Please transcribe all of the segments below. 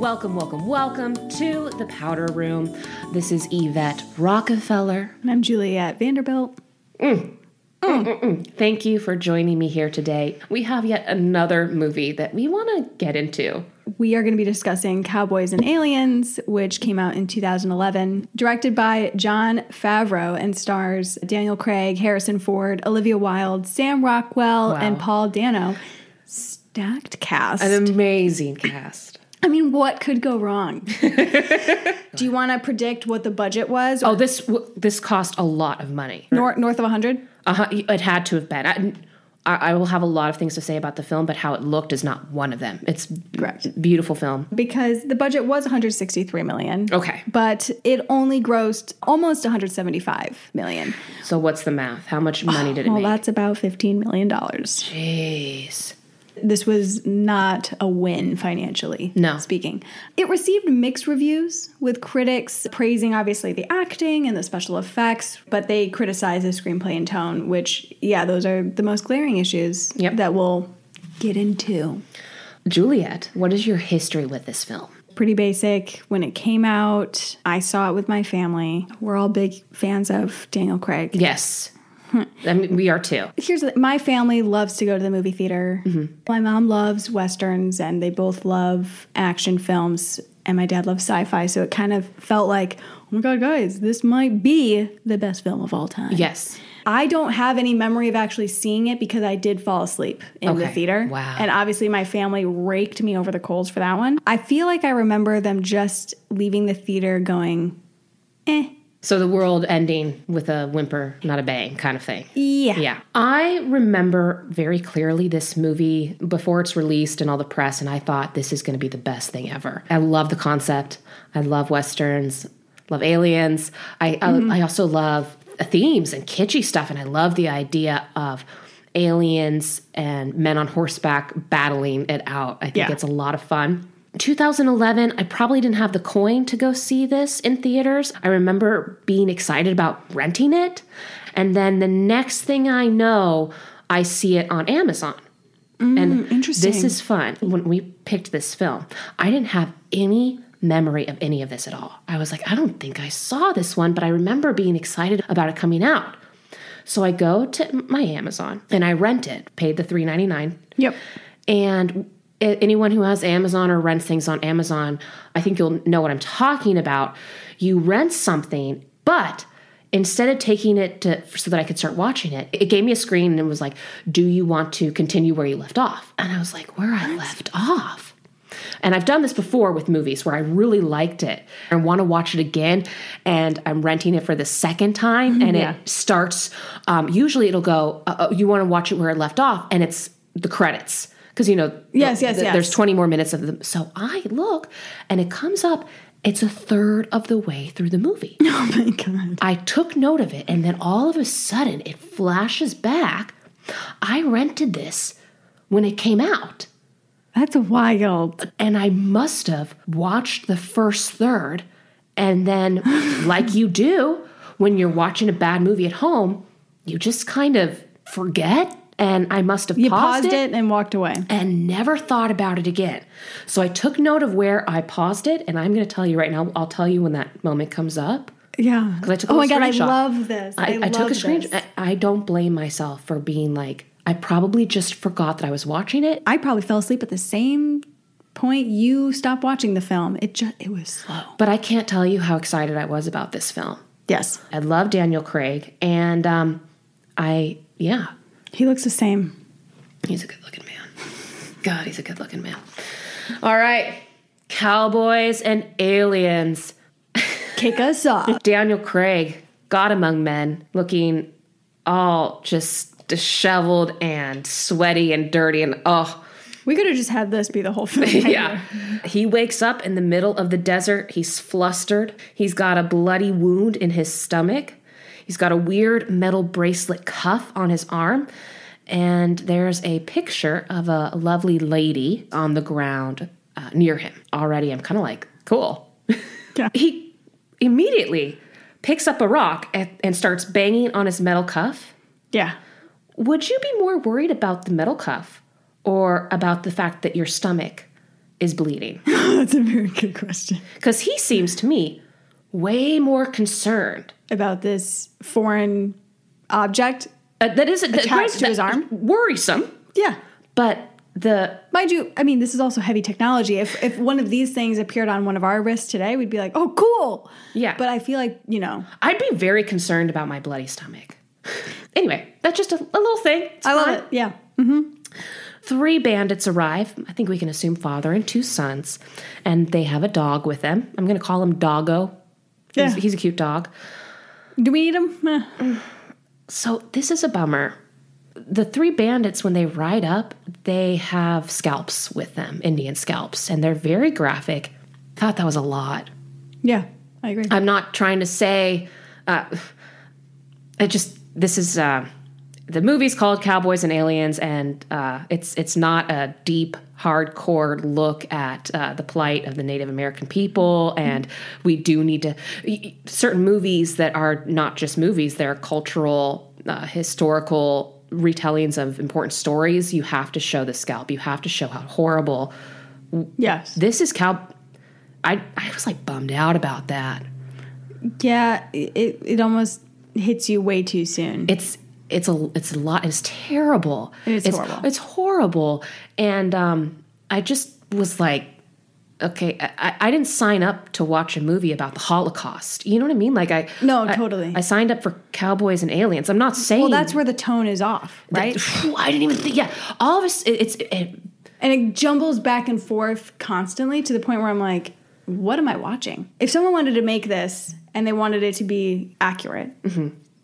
Welcome, welcome, welcome to the Powder Room. This is Yvette Rockefeller. And I'm Juliet Vanderbilt. Mm. Mm, mm, Thank you for joining me here today. We have yet another movie that we want to get into. We are going to be discussing Cowboys and Aliens, which came out in 2011, directed by Jon Favreau and stars Daniel Craig, Harrison Ford, Olivia Wilde, Sam Rockwell, Wow. and Paul Dano. Stacked cast. An amazing cast. I mean, what could go wrong? Do you want to predict what the budget was? Oh, this w- this cost a lot of money. Nor- north of 100? Uh-huh, it had to have been. I, I will have a lot of things to say about the film, but how it looked is not one of them. It's Correct. beautiful film. Because the budget was 163 million. Okay. But it only grossed almost 175 million. So what's the math? How much money did it Well, make? that's about $15 million. Jeez. This was not a win financially No. speaking. It received mixed reviews with critics praising obviously the acting and the special effects, but they criticized the screenplay and tone, which yeah, those are the most glaring issues Yep. that we'll get into. Juliet, what is your history with this film? Pretty basic. When it came out, I saw it with my family. We're all big fans of Daniel Craig. Yes. I mean, we are too. Here's the, my family loves to go to the movie theater. My mom loves westerns, and they both love action films. And my dad loves sci-fi, so it kind of felt like, oh my god, guys, this might be the best film of all time. Yes. I don't have any memory of actually seeing it because I did fall asleep in the theater. Wow. And obviously, my family raked me over the coals for that one. I feel like I remember them just leaving the theater going, eh. So the world ending with a whimper, not a bang kind of thing. Yeah. Yeah. I remember very clearly this movie before it's released and all the press, and I thought this is going to be the best thing ever. I love the concept. I love westerns, love aliens. I, I, mm-hmm. I also love themes and kitschy stuff, and I love the idea of aliens and men on horseback battling it out. I think Yeah. it's a lot of fun. 2011, I probably didn't have the coin to go see this in theaters. I remember being excited about renting it. And then the next thing I know, I see it on Amazon. Mm, and interesting. this is fun. When we picked this film, I didn't have any memory of any of this at all. I was like, I don't think I saw this one, but I remember being excited about it coming out. So I go to my Amazon and I rent it, paid the $3.99. Yep. And anyone who has Amazon or rents things on Amazon, I think you'll know what I'm talking about. You rent something, but instead of taking it to so that I could start watching it, it gave me a screen and it was like, "Do you want to continue where you left off?" And I was like, "Where I left off." And I've done this before with movies where I really liked it and want to watch it again. And I'm renting it for the second time, and Yeah. it starts. Um, usually, it'll go. Uh, uh, you want to watch it where it left off, and it's the credits because you know. Yes, yes, th- yes. There's 20 more minutes of them. So I look, and it comes up. It's a third of the way through the movie. Oh my god. I took note of it, and then all of a sudden it flashes back. I rented this when it came out. That's wild. And I must have watched the first third. And then, like you do when you're watching a bad movie at home, you just kind of forget. And I must have You paused, paused, it, it and walked away. and never thought about it again. So I took note of where I paused it. And I'm going to tell you right now, I'll tell you when that moment comes up. Yeah. Because I took a oh my god, I love this. I, I, love took a screenshot. I, I don't blame myself for being like, I probably just forgot that I was watching it. I probably fell asleep at the same point you stopped watching the film. It just it was slow. But I can't tell you how excited I was about this film. Yes. I love Daniel Craig, and um, I yeah, He looks the same. he's a good looking man. God, he's a good looking man. All right, cowboys and aliens. Kick us off. Daniel Craig, God among men, looking all just disheveled and sweaty and dirty, and oh, We could have just had this be the whole film. yeah. He wakes up in the middle of the desert. He's flustered. He's got a bloody wound in his stomach. He's got a weird metal bracelet cuff on his arm. And there's a picture of a lovely lady on the ground uh, near him. Already, I'm kind of like, cool. Yeah. He immediately picks up a rock and, and starts banging on his metal cuff. Yeah. Would you be more worried about the metal cuff or about the fact that your stomach is bleeding? That's a very good question. Because he seems to me way more concerned. About this foreign object. Uh, that is Attached to his arm? Worrisome, Yeah. but the Mind you, I mean, this is also heavy technology. If if one of these things appeared on one of our wrists today, we'd be like, "Oh, cool!" Yeah. But I feel like you know, I'd be very concerned about my bloody stomach. Anyway, that's just a, a little thing. It's I love it. Yeah. Three bandits arrive. I think we can assume father and two sons, and they have a dog with them. I'm going to call him Doggo. He's, Yeah. he's a cute dog. Do we need them? So this is a bummer. The three bandits, when they ride up, they have scalps with them, Indian scalps, and they're very graphic. Thought that was a lot. Yeah, I agree. I'm not trying to say. Uh, I just this is uh, the movie's called Cowboys and Aliens, and uh, it's it's not a deep, hardcore look at uh, the plight of the Native American people, and we do need to certain movies that are not just movies; they're cultural, uh, historical retellings of important stories. You have to show the scalp. You have to show how horrible yes. this is. Cow. I I was like bummed out about that. Yeah, it it almost hits you way too soon. it's it's a it's a lot it's terrible It is it's, horrible. it's horrible and um i just was like okay I, I didn't sign up to watch a movie about the holocaust you know what i mean like i No, I- totally. i signed up for cowboys and aliens i'm not saying well, that's where the tone is off, right? i didn't even think yeah all of us it, it's it, and it jumbles back and forth constantly to the point where I'm like, what am I watching? If someone wanted to make this and they wanted it to be accurate,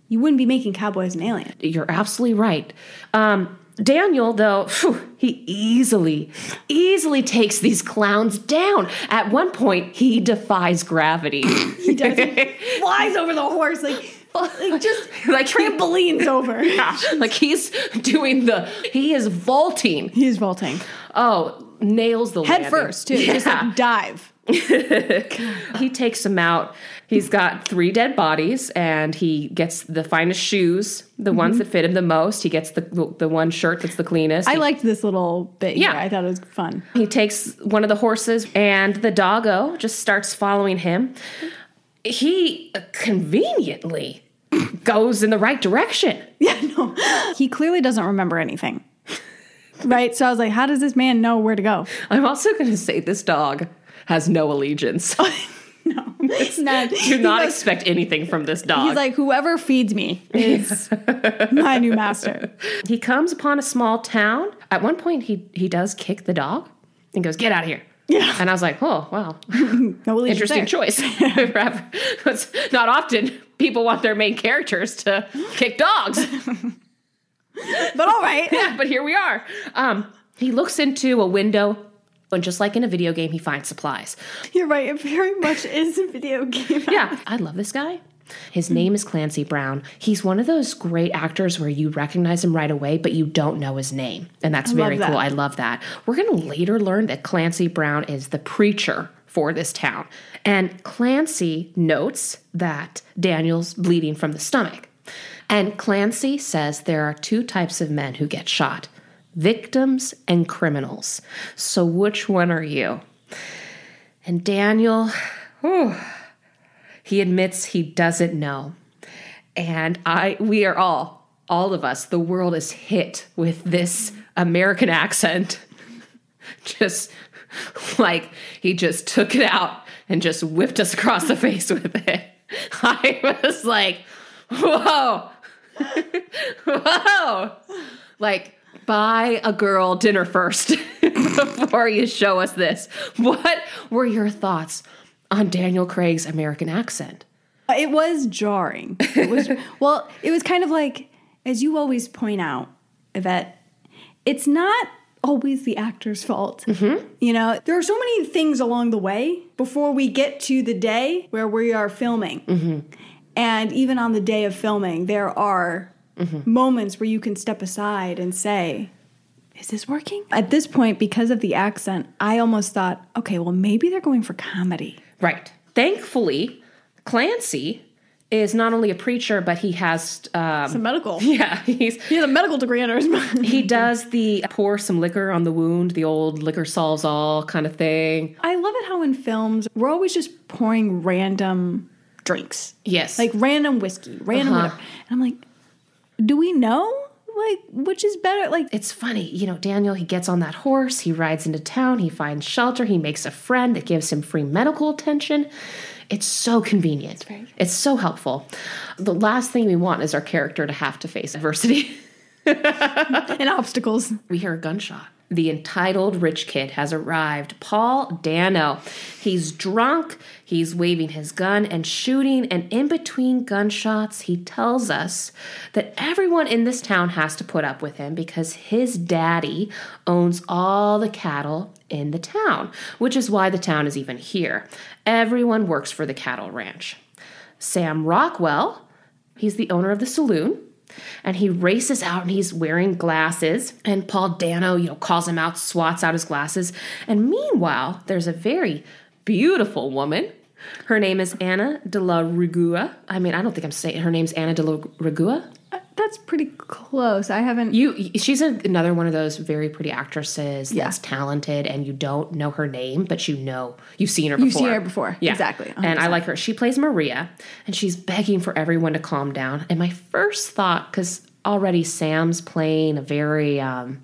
you wouldn't be making Cowboys an alien. You're absolutely right. Um, Daniel, though, phew, he easily, easily takes these clowns down. At one point, he defies gravity. He does. He flies over the horse like, like just like trampolines over. Yeah, like he's doing the, he is vaulting. He's vaulting Oh, nails the head landing. first too. Just like dive. he takes them out. He's got three dead bodies, and he gets the finest shoes, the Mm-hmm. ones that fit him the most. He gets the the one shirt that's the cleanest. I He- liked this little bit. Yeah. Yeah, I thought it was fun. He takes one of the horses, and the doggo just starts following him. He conveniently goes in the right direction. Yeah, no, he clearly doesn't remember anything. Right, so I was like, "How does this man know where to go?" I'm also going to say this dog has no allegiance. No, it's not. Do not expect anything from this dog. He's like, "Whoever feeds me is my new master." he comes upon a small town. At one point, he he does kick the dog and goes, "Get out of here." Yeah. And I was like, "Oh, wow, No allegiance interesting choice." it's not often people want their main characters to kick dogs. But all right. yeah, but here we are. Um, he looks into a window, and just like in a video game, he finds supplies. You're right. It very much is a video game. Yeah, I love this guy. His name is Clancy Brown. He's one of those great actors where you recognize him right away, but you don't know his name. And that's love very that. cool. I love that. We're going to later learn that Clancy Brown is the preacher for this town. And Clancy notes that Daniel's bleeding from the stomach. And Clancy says there are two types of men who get shot victims and criminals. So which one are you? And Daniel, whew, he admits he doesn't know. And I we are all all of us the world is hit with this American accent. Just like he just took it out and just whipped us across the face with it. I was like, "Whoa. Whoa." Like buy a girl dinner first before you show us this. What were your thoughts on Daniel Craig's American accent? Uh, it was jarring. It was well, it was kind of like as you always point out, Yvette, it's not always the actor's fault. Mm-hmm. You know, there are so many things along the way before we get to the day where we are filming. Mm-hmm. And even on the day of filming, there are moments where you can step aside and say, is this working? At this point, because of the accent, I almost thought, okay, well, maybe they're going for comedy. Right. Thankfully, Clancy is not only a preacher, but he has um, Some medical. yeah, he's He has a medical degree under his mind. he does the pour some liquor on the wound, the old liquor solves all kind of thing. I love it how in films we're always just pouring random drinks, Yes, like random whiskey, random Uh-huh. whatever. And I'm like, do we know like which is better? Like it's funny, you know, Daniel, he gets on that horse, he rides into town, he finds shelter, he makes a friend that gives him free medical attention. It's so convenient. very- It's so helpful. The last thing we want is our character to have to face adversity. and obstacles. we hear a gunshot. The entitled rich kid has arrived. Paul Dano. He's drunk, he's waving his gun and shooting, and in between gunshots, he tells us that everyone in this town has to put up with him because his daddy owns all the cattle in the town, which is why the town is even here. Everyone works for the cattle ranch. Sam Rockwell, he's the owner of the saloon and he races out and he's wearing glasses and paul dano you know calls him out swats out his glasses and meanwhile there's a very beautiful woman her name is anna de la rigua i mean i don't think i'm saying her name's anna de la rigua Uh, That's pretty close. I haven't. you she's a, another one of those very pretty actresses Yeah. that's talented and you don't know her name but you know you've seen her before You've seen her before. yeah Exactly. and i like her she plays maria and she's begging for everyone to calm down and my first thought because already sam's playing a very um,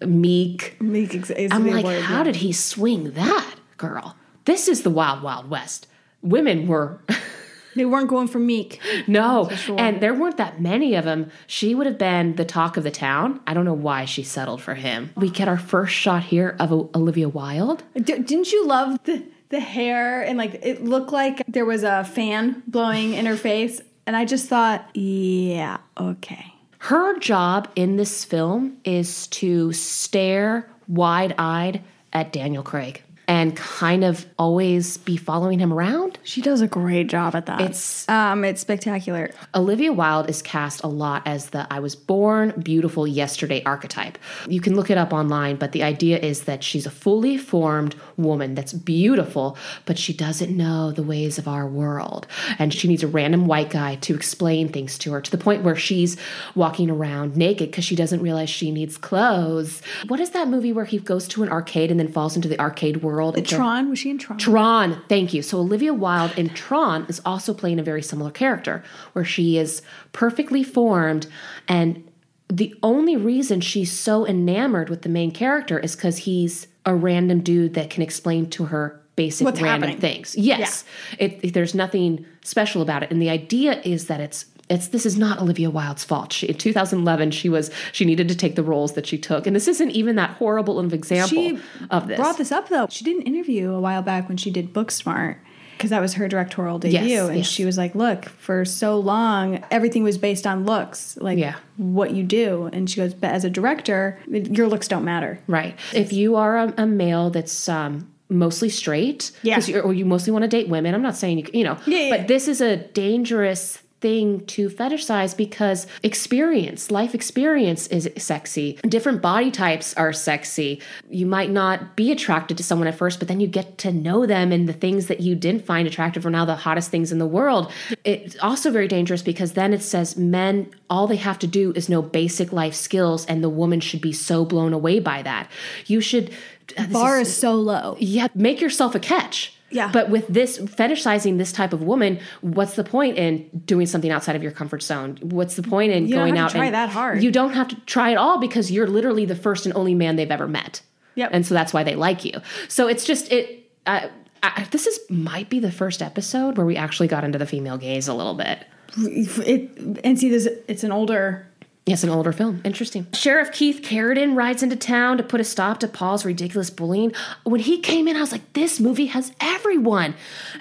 meek Meek ex- i'm like how did he swing that girl this is the wild wild west women were they weren't going for meek. No, sure. and there weren't that many of them. She would have been the talk of the town. I don't know why she settled for him. We get our first shot here of Olivia Wilde. D- didn't you love the the hair and like it looked like there was a fan blowing in her face? And I just thought, yeah, okay. Her job in this film is to stare wide eyed at Daniel Craig and kind of always be following him around. She does a great job at that. It's- um, it's spectacular. Olivia Wilde is cast a lot as the I was born beautiful yesterday archetype. You can look it up online, but the idea is that she's a fully formed woman that's beautiful, but she doesn't know the ways of our world. And she needs a random white guy to explain things to her to the point where she's walking around naked because she doesn't realize she needs clothes. What is that movie where he goes to an arcade and then falls into the arcade world? Tron was she in Tron? Tron, thank you. So Olivia Wilde in Tron is also playing a very similar character where she is perfectly formed and the only reason she's so enamored with the main character is cuz he's a random dude that can explain to her basic What's random happening. things. Yes. It, it- there's nothing special about it and the idea is that it's it's this is not Olivia Wilde's fault. She, in 2011, she was she needed to take the roles that she took, and this isn't even that horrible of example She of this. brought this up though. She did an interview a while back when she did Booksmart because that was her directorial debut, Yes, and yes. she was like, "Look, for so long, everything was based on looks, like Yeah. what you do." And she goes, "But as a director, your looks don't matter." Right. If you are a, a male that's um, mostly straight, Yeah. or you mostly want to date women, I'm not saying you, you know, Yeah, yeah. but this is a dangerous thing to fetishize because experience, life experience is sexy. Different body types are sexy. You might not be attracted to someone at first, but then you get to know them and the things that you didn't find attractive are now the hottest things in the world. It's also very dangerous because then it says men, all they have to do is know basic life skills and the woman should be so blown away by that. You should. uh, Bar is- is so low. yeah, make yourself a catch. Yeah. But with this fetishizing this type of woman, what's the point in doing something outside of your comfort zone? What's the point in You don't going have out to try and that hard. You don't have to try at all because you're literally the first and only man they've ever met. Yep. And so that's why they like you. So it's just it. Uh, I, this is might be the first episode where we actually got into the female gaze a little bit. It, and see, this it's an older. Yes, an older film. Interesting. Sheriff Keith Carradine rides into town to put a stop to Paul's ridiculous bullying. When he came in, I was like, this movie has everyone.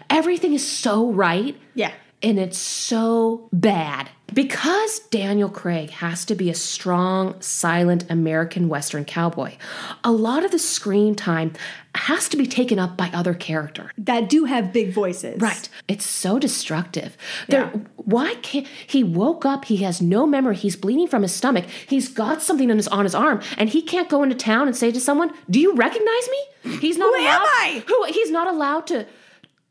Everything is so right. Yeah. And it's so bad. Because Daniel Craig has to be a strong, silent American Western cowboy, a lot of the screen time has to be taken up by other characters. that do have big voices. Right. It's so destructive. There, Yeah. why can't he woke up? He has no memory. He's bleeding from his stomach. He's got something on his on his arm, and he can't go into town and say to someone, "Do you recognize me?" He's not Who am allowed. I? Who? He's not allowed to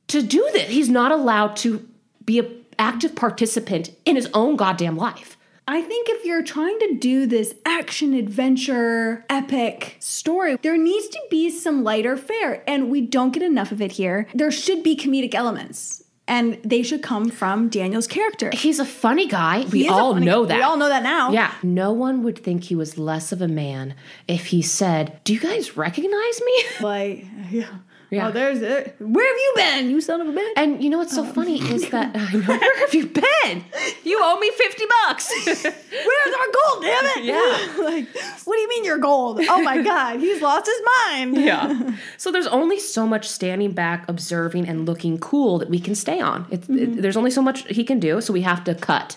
to do this. He's not allowed to be a active participant in his own goddamn life. I think if you're trying to do this action adventure epic story, there needs to be some lighter fare, and we don't get enough of it here. There should be comedic elements. And they should come from Daniel's character. He's a funny guy. He We all know that. We all know that now. Yeah, no one would think he was less of a man if he said, "Do you guys recognize me?" Like, yeah. Yeah. Oh, there's it. Where have you been, you son of a bitch? And you know what's so um, funny is that I know where have you been? You owe me fifty bucks. Where's our gold, damn it? Yeah. like, what do you mean you're gold? Oh my God, he's lost his mind. yeah. So there's only so much standing back, observing, and looking cool that we can stay on. It's, it- mm-hmm. there's only so much he can do, so we have to cut.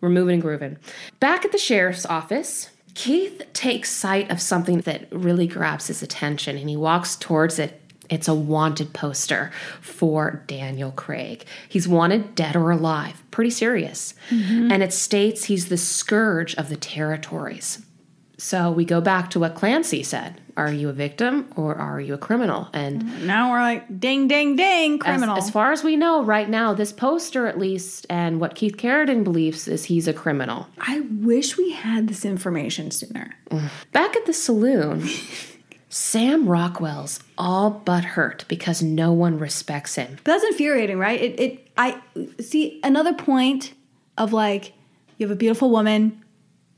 We're moving and grooving. Back at the sheriff's office, Keith takes sight of something that really grabs his attention and he walks towards it. It's a wanted poster for Daniel Craig. He's wanted dead or alive, pretty serious. Mm-hmm. And it states he's the scourge of the territories. So we go back to what Clancy said. Are you a victim or are you a criminal? And Now we're like, ding, ding, ding, as, criminal. as far as we know right now, this poster at least, and what Keith Carradine believes is he's a criminal. I wish we had this information sooner. Back at the saloon, Sam Rockwell's all but hurt because no one respects him. But that's infuriating, right? It, it, I see another point of like, you have a beautiful woman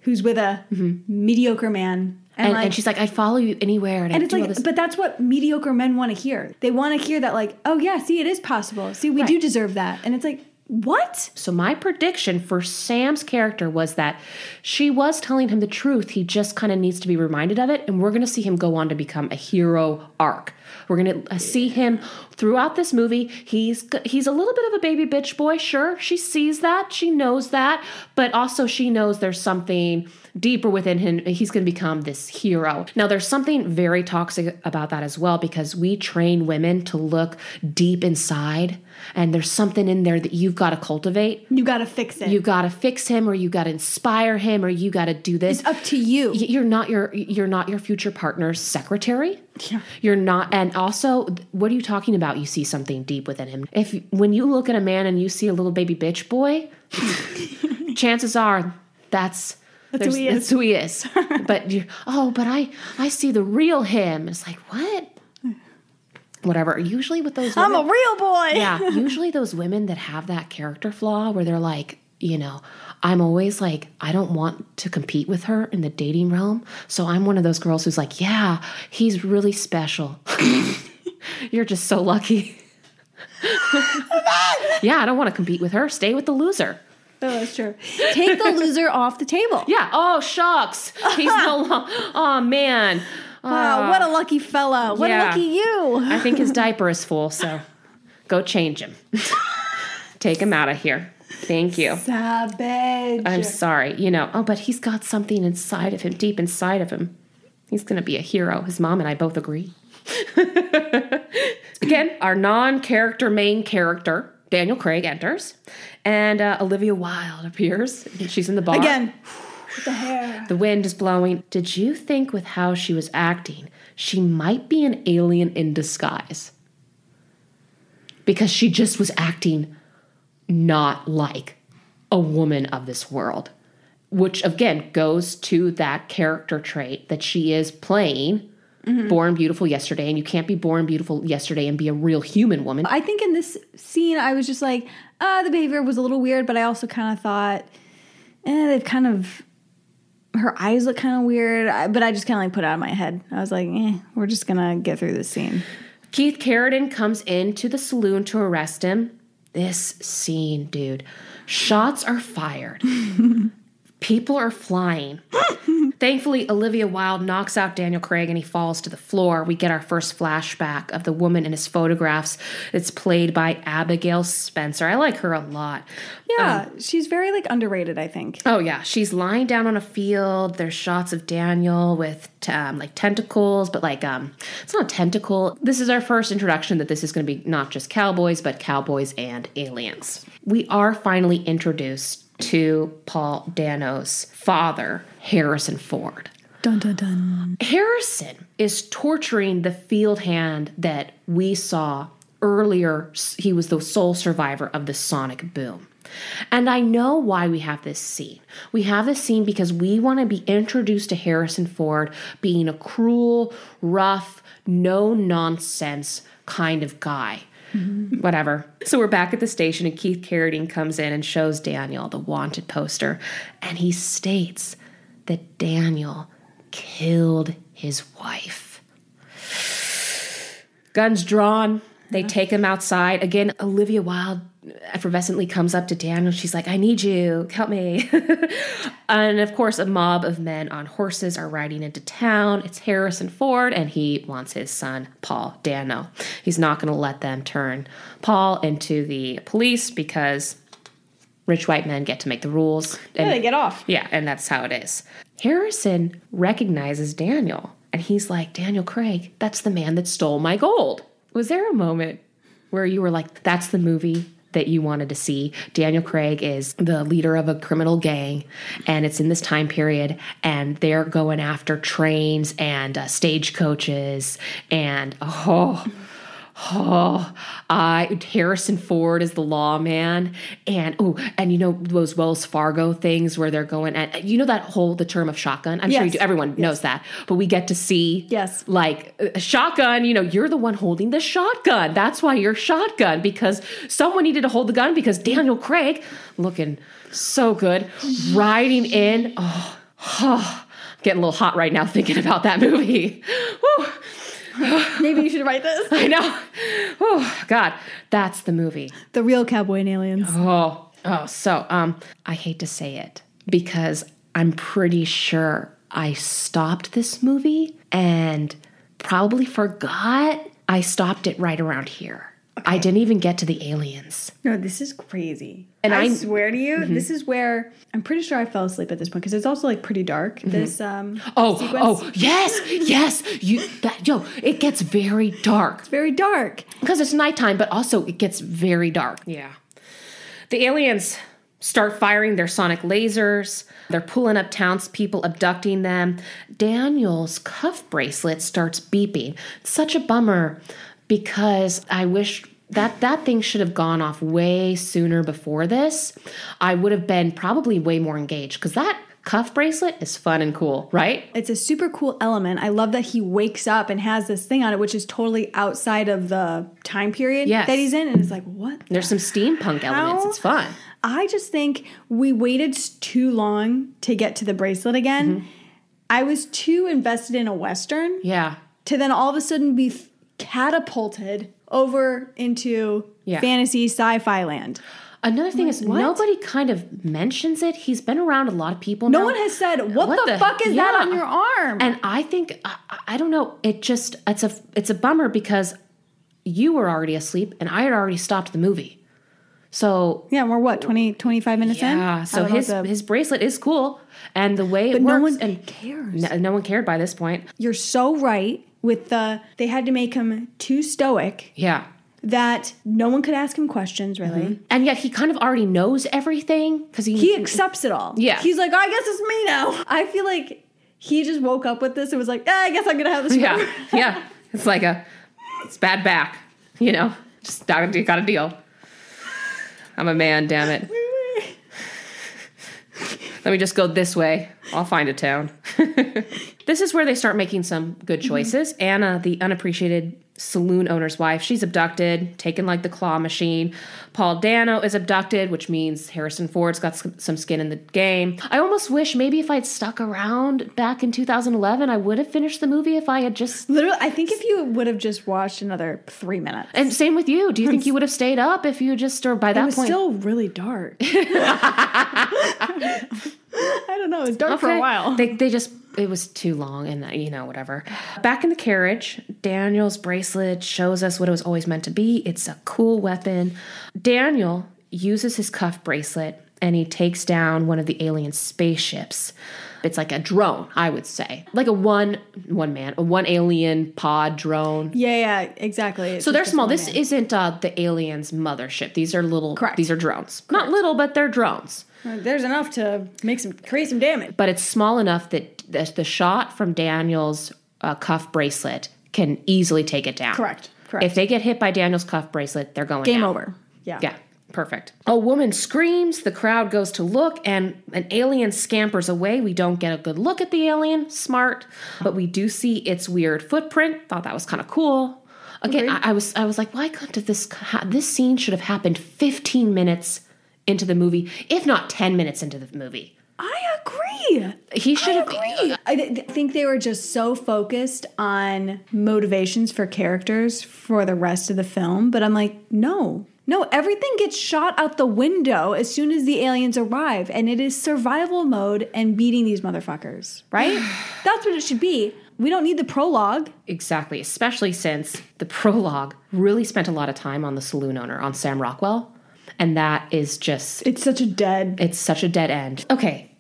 who's with a mm-hmm. mediocre man. And, And, like, and she's like, I'd follow you anywhere. And, and it's like, but that's what mediocre men want to hear. They want to hear that, like, oh yeah, see, it is possible. See, we do deserve that. And it's like, what? So my prediction for Sam's character was that she was telling him the truth. He just kind of needs to be reminded of it, and we're going to see him go on to become a hero arc. We're going to uh, see him throughout this movie. He's he's a little bit of a baby bitch boy, sure. She sees that, she knows that, but also she knows there's something deeper within him. He's going to become this hero. Now, there's something very toxic about that as well because we train women to look deep inside, and there's something in there that you've got to cultivate. You got to fix it. You got to fix him, or you got to inspire him, or you got to do this. it's up to you. You're not your you're not your future partner's secretary. Yeah. You're not, and also, what are you talking about? You see something deep within him. If when you look at a man and you see a little baby bitch boy, chances are that's That's who he is. That's who he is. but you, oh, but I I see the real him. It's like what? Whatever. Usually with those, I'm a real boy. yeah, usually those women that have that character flaw where they're like, you know, I'm always like, I don't want to compete with her in the dating realm. So I'm one of those girls who's like, yeah, he's really special. You're just so lucky. yeah, I don't want to compete with her. Stay with the loser. Oh, was true. Take the loser off the table. Yeah. Oh, shucks. He's no long. Oh, man. Wow, what a lucky fella. What yeah. a lucky you. I think his diaper is full, so go change him. Take him out of here. Thank you. Savage. I'm sorry. You know, oh, but he's got something inside of him, deep inside of him. He's going to be a hero. His mom and I both agree. Again, our non character main character, Daniel Craig, enters, and uh, Olivia Wilde appears. She's in the bar. Again, with the hair. The wind is blowing. Did you think, with how she was acting, she might be an alien in disguise? Because she just was acting not like a woman of this world, which again goes to that character trait that she is playing. Born beautiful yesterday, and you can't be born beautiful yesterday and be a real human woman. I think in this scene, I was just like, uh, the behavior was a little weird, but I also kind of thought, eh, they've kind of, her eyes look kind of weird. I, but I just kind of like put it out of my head. I was like, eh, we're just gonna get through this scene. Keith Carradine comes into the saloon to arrest him. This scene, dude. Shots are fired. People are flying. Thankfully, Olivia Wilde knocks out Daniel Craig and he falls to the floor. We get our first flashback of the woman in his photographs. It's played by Abigail Spencer. I like her a lot. Yeah, she's very like underrated. I think. Oh yeah, she's lying down on a field. There's shots of Daniel with um, like tentacles, but like um, it's not a tentacle. This is our first introduction that this is going to be not just cowboys, but cowboys and aliens. We are finally introduced to Paul Dano's father, Harrison Ford. Dun dun dun. Harrison is torturing the field hand that we saw earlier he was the sole survivor of the sonic boom. And I know why we have this scene. We have this scene because we want to be introduced to Harrison Ford being a cruel, rough, no nonsense kind of guy. Whatever. So we're back at the station, and Keith Carradine comes in and shows Daniel the wanted poster, and he states that Daniel killed his wife. Guns drawn. They take him outside. Again, Olivia Wilde effervescently comes up to Daniel. She's like, I need you. Help me. and of course, a mob of men on horses are riding into town. It's Harrison Ford, and he wants his son, Paul Dano. He's not going to let them turn Paul into the police because rich white men get to make the rules. Yeah, And they get off. yeah, and that's how it is. Harrison recognizes Daniel, and he's like, Daniel Craig, that's the man that stole my gold. Was there a moment where you were like, that's the movie that you wanted to see? Daniel Craig is the leader of a criminal gang, and it's in this time period, and they're going after trains and uh, stagecoaches, and oh, Oh, I Harrison Ford is the lawman, and oh, and you know those Wells Fargo things where they're going and you know that whole the term of shotgun. I'm sure you do. Everyone knows that, but we get to see Yes. like a shotgun. You know, you're the one holding the shotgun. That's why you're shotgun because someone needed to hold the gun because Daniel Craig looking so good riding in. Oh, oh getting a little hot right now thinking about that movie. Woo. Maybe you should write this. I know. Oh God, that's the movie. The real cowboy and aliens. Oh, oh. So, um, I hate to say it because I'm pretty sure I stopped this movie and probably forgot I stopped it right around here. I didn't even get to the aliens. No, this is crazy. And And I, I- swear to you, this is where I'm pretty sure I fell asleep at this point because it's also like pretty dark. This um Oh, sequence. oh, yes, yes. You, that, yo, it gets very dark. It's very dark. because it's nighttime, but also it gets very dark. Yeah. The aliens start firing their sonic lasers. They're pulling up townspeople, abducting them. Daniel's cuff bracelet starts beeping. It's such a bummer because I wish that that thing should have gone off way sooner before this. I would have been probably way more engaged because that cuff bracelet is fun and cool, right? It's a super cool element. I love that he wakes up and has this thing on it, which is totally outside of the time period Yes. that he's in. And it's like, what? the There's some steampunk elements. It's fun. I just think we waited too long to get to the bracelet again. Mm-hmm. I was too invested in a Western Yeah. to then all of a sudden be catapulted over into Yeah. fantasy sci fi land. Another thing is what? nobody kind of mentions it. He's been around a lot of people. No now. one has said, what, What the, the- fuck is that on your arm? and I think I, I don't know. It just it's a it's a bummer because you were already asleep and I had already stopped the movie. So yeah, we're what, 20, 25 minutes in? yeah, so his the- his bracelet is cool and the way it but works no one and cares. no, no one cared by this point. You're so right with the, they had to make him too stoic Yeah. that no one could ask him questions really. And yet he kind of already knows everything because he, He accepts it all. Yeah. He's like, I guess it's me now. I feel like he just woke up with this and was like, "Ah, I guess I'm gonna have this. yeah yeah it's like a it's bad back you know just got got a deal. I'm a man, damn it. Let me just go this way. I'll find a town. this is where they start making some good mm-hmm. choices. Anna, the unappreciated saloon owner's wife, she's abducted, taken like the claw machine. Paul Dano is abducted, which means Harrison Ford's got some skin in the game. I almost wish maybe if I'd stuck around back in 2011, I would have finished the movie if I had just. Literally, I think if you would have just watched another three minutes, And same with you. Do you think you would have stayed up if you just, or by it that was point? still really dark. I don't know. It was dark for a while. They, they just, it was too long and, you know, whatever. Back in the carriage, Daniel's bracelet shows us what it was always meant to be. It's a cool weapon. Daniel uses his cuff bracelet and he takes down one of the alien spaceships. It's like a drone, I would say. Like a one, one man, a one alien pod drone. yeah, yeah, exactly. It's So they're small. This man. isn't uh, the aliens' mothership. These are little, Correct. these are drones. Not little, but they're drones. There's enough to make some create some damage. but it's small enough that the, the shot from Daniel's uh, cuff bracelet can easily take it down. Correct. Correct. If they get hit by Daniel's cuff bracelet, they're going Game down. over. Yeah. Yeah, perfect. A woman screams, the crowd goes to look, and an alien scampers away. We don't get a good look at the alien, smart, but we do see its weird footprint. Thought that was kind of cool. Again, I, I was I was like, why couldn't this ha- this scene should have happened 15 minutes into the movie, if not 10 minutes into the movie. I agree. He should I agree. I th- th- think they were just so focused on motivations for characters for the rest of the film, but I'm like, no. No, everything gets shot out the window as soon as the aliens arrive, and it is survival mode and beating these motherfuckers, right? That's what it should be. We don't need the prologue. Exactly, especially since the prologue really spent a lot of time on the saloon owner, on Sam Rockwell. And that is just, It's such a dead. it's such a dead end. Okay.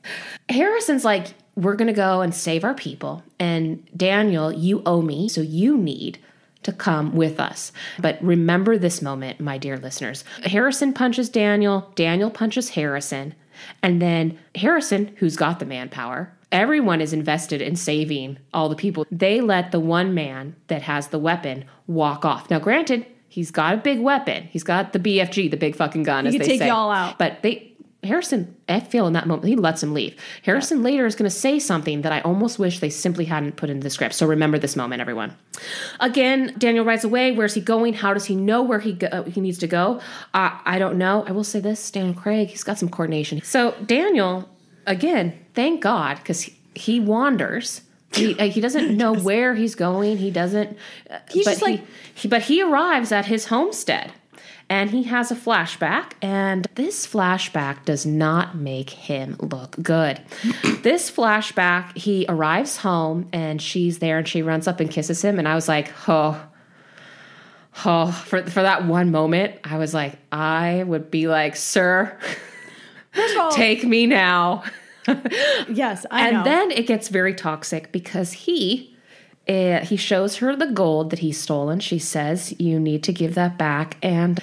Harrison's like, we're going to go and save our people. And Daniel, you owe me, so you need to come with us. But remember this moment, my dear listeners. Harrison punches Daniel, Daniel punches Harrison, and then Harrison, who's got the manpower, everyone is invested in saving all the people. They let the one man that has the weapon walk off. Now, granted, he's got a big weapon. He's got the BFG, the big fucking gun, as they take say. y'all out. But they Harrison, I feel in that moment, he lets him leave. Harrison later is going to say something that I almost wish they simply hadn't put into the script. So remember this moment, everyone. Again, Daniel rides away. Where's he going? How does he know where he go- he needs to go? Uh, I don't know. I will say this: Daniel Craig, he's got some coordination. So Daniel, again, thank God, because he, he wanders. He, uh, he doesn't know where he's going. He doesn't. uh, He's but just like- he, he, but he arrives at his homestead and he has a flashback and this flashback does not make him look good this flashback he arrives home and she's there and she runs up and kisses him and i was like oh oh for, for that one moment i was like i would be like sir all, take me now yes, I and know. then it gets very toxic because he uh, he shows her the gold that he's stolen. She says, "You need to give that back." And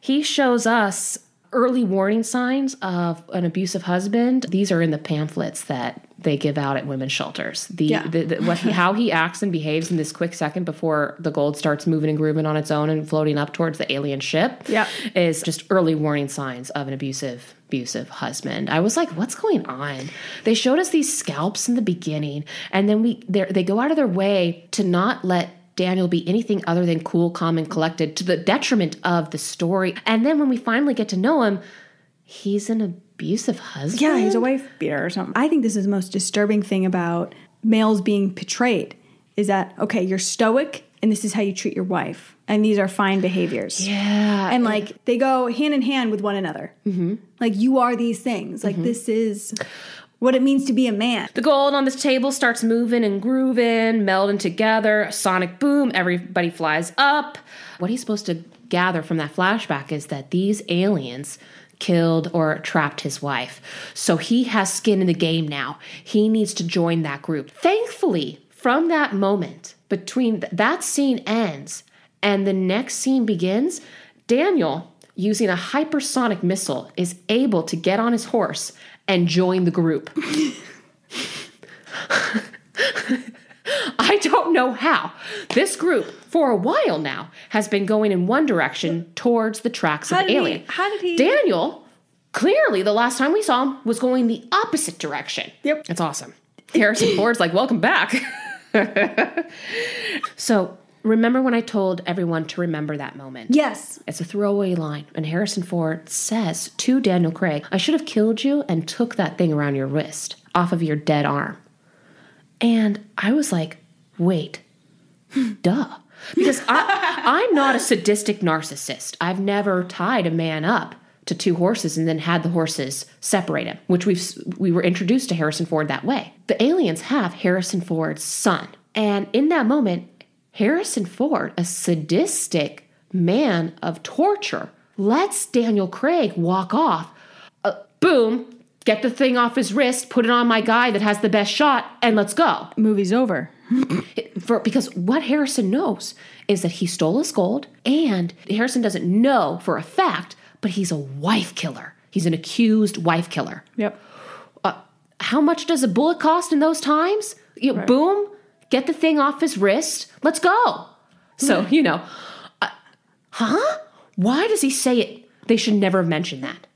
he shows us early warning signs of an abusive husband. These are in the pamphlets that they give out at women's shelters. The, Yeah. the, the what he, how he acts and behaves in this quick second before the gold starts moving and grooving on its own and floating up towards the alien ship Yep. is just early warning signs of an abusive abusive husband. I was like, what's going on? They showed us these scalps in the beginning and then we they they go out of their way to not let Daniel be anything other than cool, calm, and collected to the detriment of the story. And then when we finally get to know him, he's an abusive husband. Yeah, he's a wife beater or something. I think this is the most disturbing thing about males being portrayed is that okay, you're stoic and this is how you treat your wife, and these are fine behaviors. Yeah. And like they go hand in hand with one another. Mm-hmm. Like you are these things. Like this is what it means to be a man. The gold on this table starts moving and grooving, melding together. A sonic boom, everybody flies up. What he's supposed to gather from that flashback is that these aliens killed or trapped his wife. So he has skin in the game now. He needs to join that group. Thankfully, from that moment, between th- that scene ends and the next scene begins, Daniel, using a hypersonic missile, is able to get on his horse and join the group. I don't know how. This group, for a while now, has been going in one direction towards the tracks of How the did he- alien. how did he- Daniel, clearly, the last time we saw him, was going the opposite direction. Yep. It's awesome. Harrison Ford's like, welcome back. so, remember when I told everyone to remember that moment? Yes. It's a throwaway line, and Harrison Ford says to Daniel Craig, I should have killed you and took that thing around your wrist off of your dead arm. And I was like, wait, duh. Because I, I'm not a sadistic narcissist. I've never tied a man up to two horses and then had the horses separate him, which we've we were introduced to Harrison Ford that way. The aliens have Harrison Ford's son. And in that moment, Harrison Ford, a sadistic man of torture, lets Daniel Craig walk off. Uh, boom, get the thing off his wrist, put it on my guy that has the best shot, and let's go. Movie's over. For, because what Harrison knows is that he stole his gold, and Harrison doesn't know for a fact, but he's a wife killer. He's an accused wife killer. Yep. Uh, how much does a bullet cost in those times? You, Boom, get the thing off his wrist. Let's go. So, you know, uh, huh? Why does he say it? They should never have mentioned that.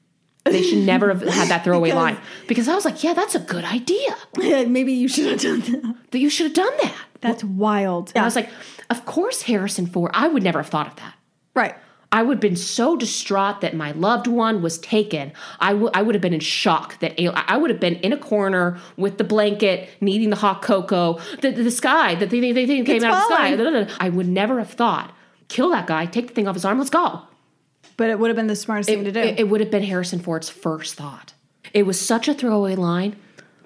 They should never have had that throwaway Because- line because I was like, yeah, that's a good idea. Maybe you should have done that. That you should have done that. That's wild. And I was like, of course, Harrison Ford. I would never have thought of that. right. I would have been so distraught that my loved one was taken. I would I would have been in shock that al- I would have been in a corner with the blanket, needing the hot cocoa, the, the sky, the thing, the thing came It's out of the sky. I would never have thought, kill that guy, take the thing off his arm, let's go. But it would have been the smartest thing to do. It, it would have been Harrison Ford's first thought. It was such a throwaway line,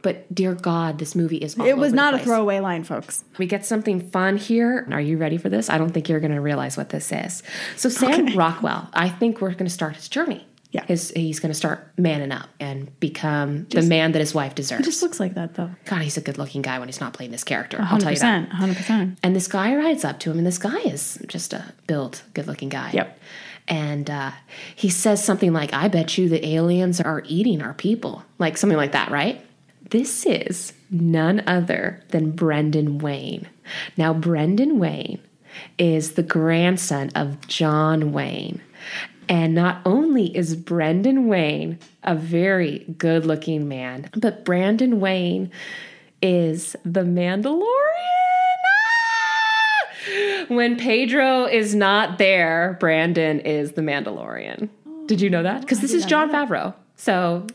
but dear God, this movie is. It was not a throwaway line, folks. We get something fun here. Are you ready for this? I don't think you're going to realize what this is. So Sam Rockwell, I think we're going to start his journey. Yeah. His, he's going to start manning up and become the man that his wife deserves. It just looks like that, though. God, he's a good-looking guy when he's not playing this character. I'll tell you that. 100%. 100%. And this guy rides up to him, and this guy is just a built, good-looking guy. Yep. And uh, he says something like, "I bet you the aliens are eating our people," like something like that, right? This is none other than Brendan Wayne. Now, Brendan Wayne is the grandson of John Wayne. And not only is Brendan Wayne a very good looking man, but Brandon Wayne is the Mandalorian. When Pedro is not there, Brandon is the Mandalorian. Did you know that? Because this is Jon Favreau. So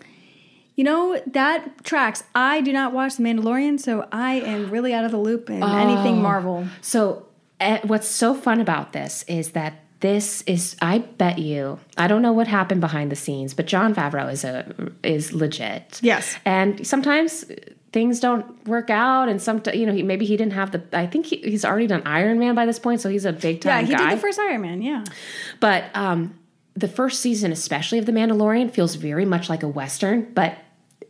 You know, that tracks. I do not watch The Mandalorian, so I am really out of the loop in anything Marvel. So, eh, what's so fun about this is that this is, I bet you, I don't know what happened behind the scenes, but Jon Favreau is a is legit. Yes. and sometimes things don't work out, and some, you know, he, maybe he didn't have the. I think he, he's already done Iron Man by this point, so he's a big time. Yeah, he guy. did the first Iron Man, yeah. But um, the first season, especially of The Mandalorian, feels very much like a Western, but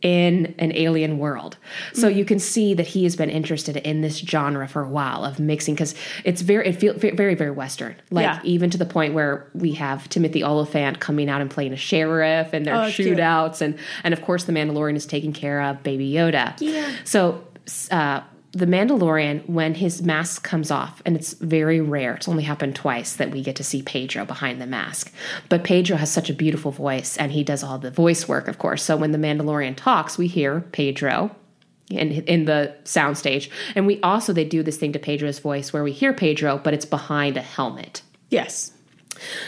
in an alien world. So you can see that he has been interested in this genre for a while of mixing because it's very, it feels very, very Western. Like Yeah. even to the point where we have Timothy Olyphant coming out and playing a sheriff, and their Oh, cute. shootouts, and and of course the Mandalorian is taking care of Baby Yoda. Yeah. So. Uh, the Mandalorian, when his mask comes off, and it's very rare, it's only happened twice that we get to see Pedro behind the mask. But Pedro has such a beautiful voice, and he does all the voice work, of course. So when the Mandalorian talks, we hear Pedro in in the soundstage, and we also they do this thing to Pedro's voice where we hear Pedro, but it's behind a helmet. Yes.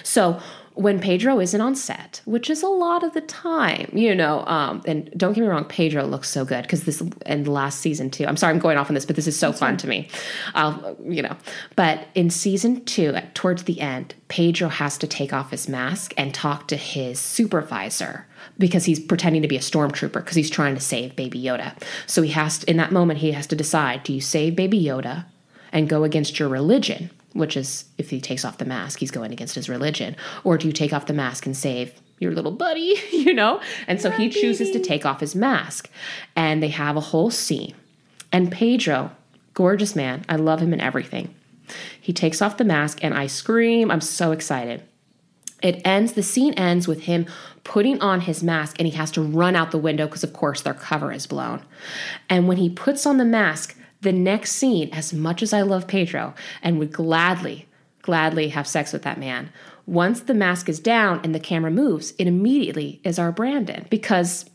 So when Pedro isn't on set, which is a lot of the time, you know, um, and don't get me wrong, Pedro looks so good because this and last season too. I'm sorry, I'm going off on this, but this is so fun to me. I'll, you know, but in season two, at, towards the end, Pedro has to take off his mask and talk to his supervisor because he's pretending to be a stormtrooper because he's trying to save Baby Yoda. So he has to, in that moment, he has to decide: do you save Baby Yoda and go against your religion? Which is if he takes off the mask, he's going against his religion. Or do you take off the mask and save your little buddy, you know? And so he chooses to take off his mask. And they have a whole scene. And Pedro, gorgeous man, I love him in everything. He takes off the mask and I scream. I'm so excited. It ends, the scene ends with him putting on his mask and he has to run out the window because, of course, their cover is blown. And when he puts on the mask, the next scene, as much as I love Pedro and would gladly, gladly have sex with that man, once the mask is down and the camera moves, it immediately is our Brandon because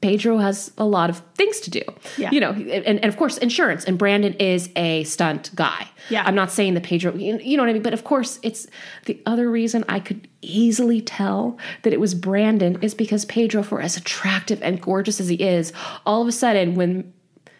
Pedro has a lot of things to do. Yeah. You know, and, and of course, insurance. And Brandon is a stunt guy. Yeah. I'm not saying that Pedro, you you know what I mean? But of course, it's the other reason I could easily tell that it was Brandon is because Pedro, for as attractive and gorgeous as he is, all of a sudden, when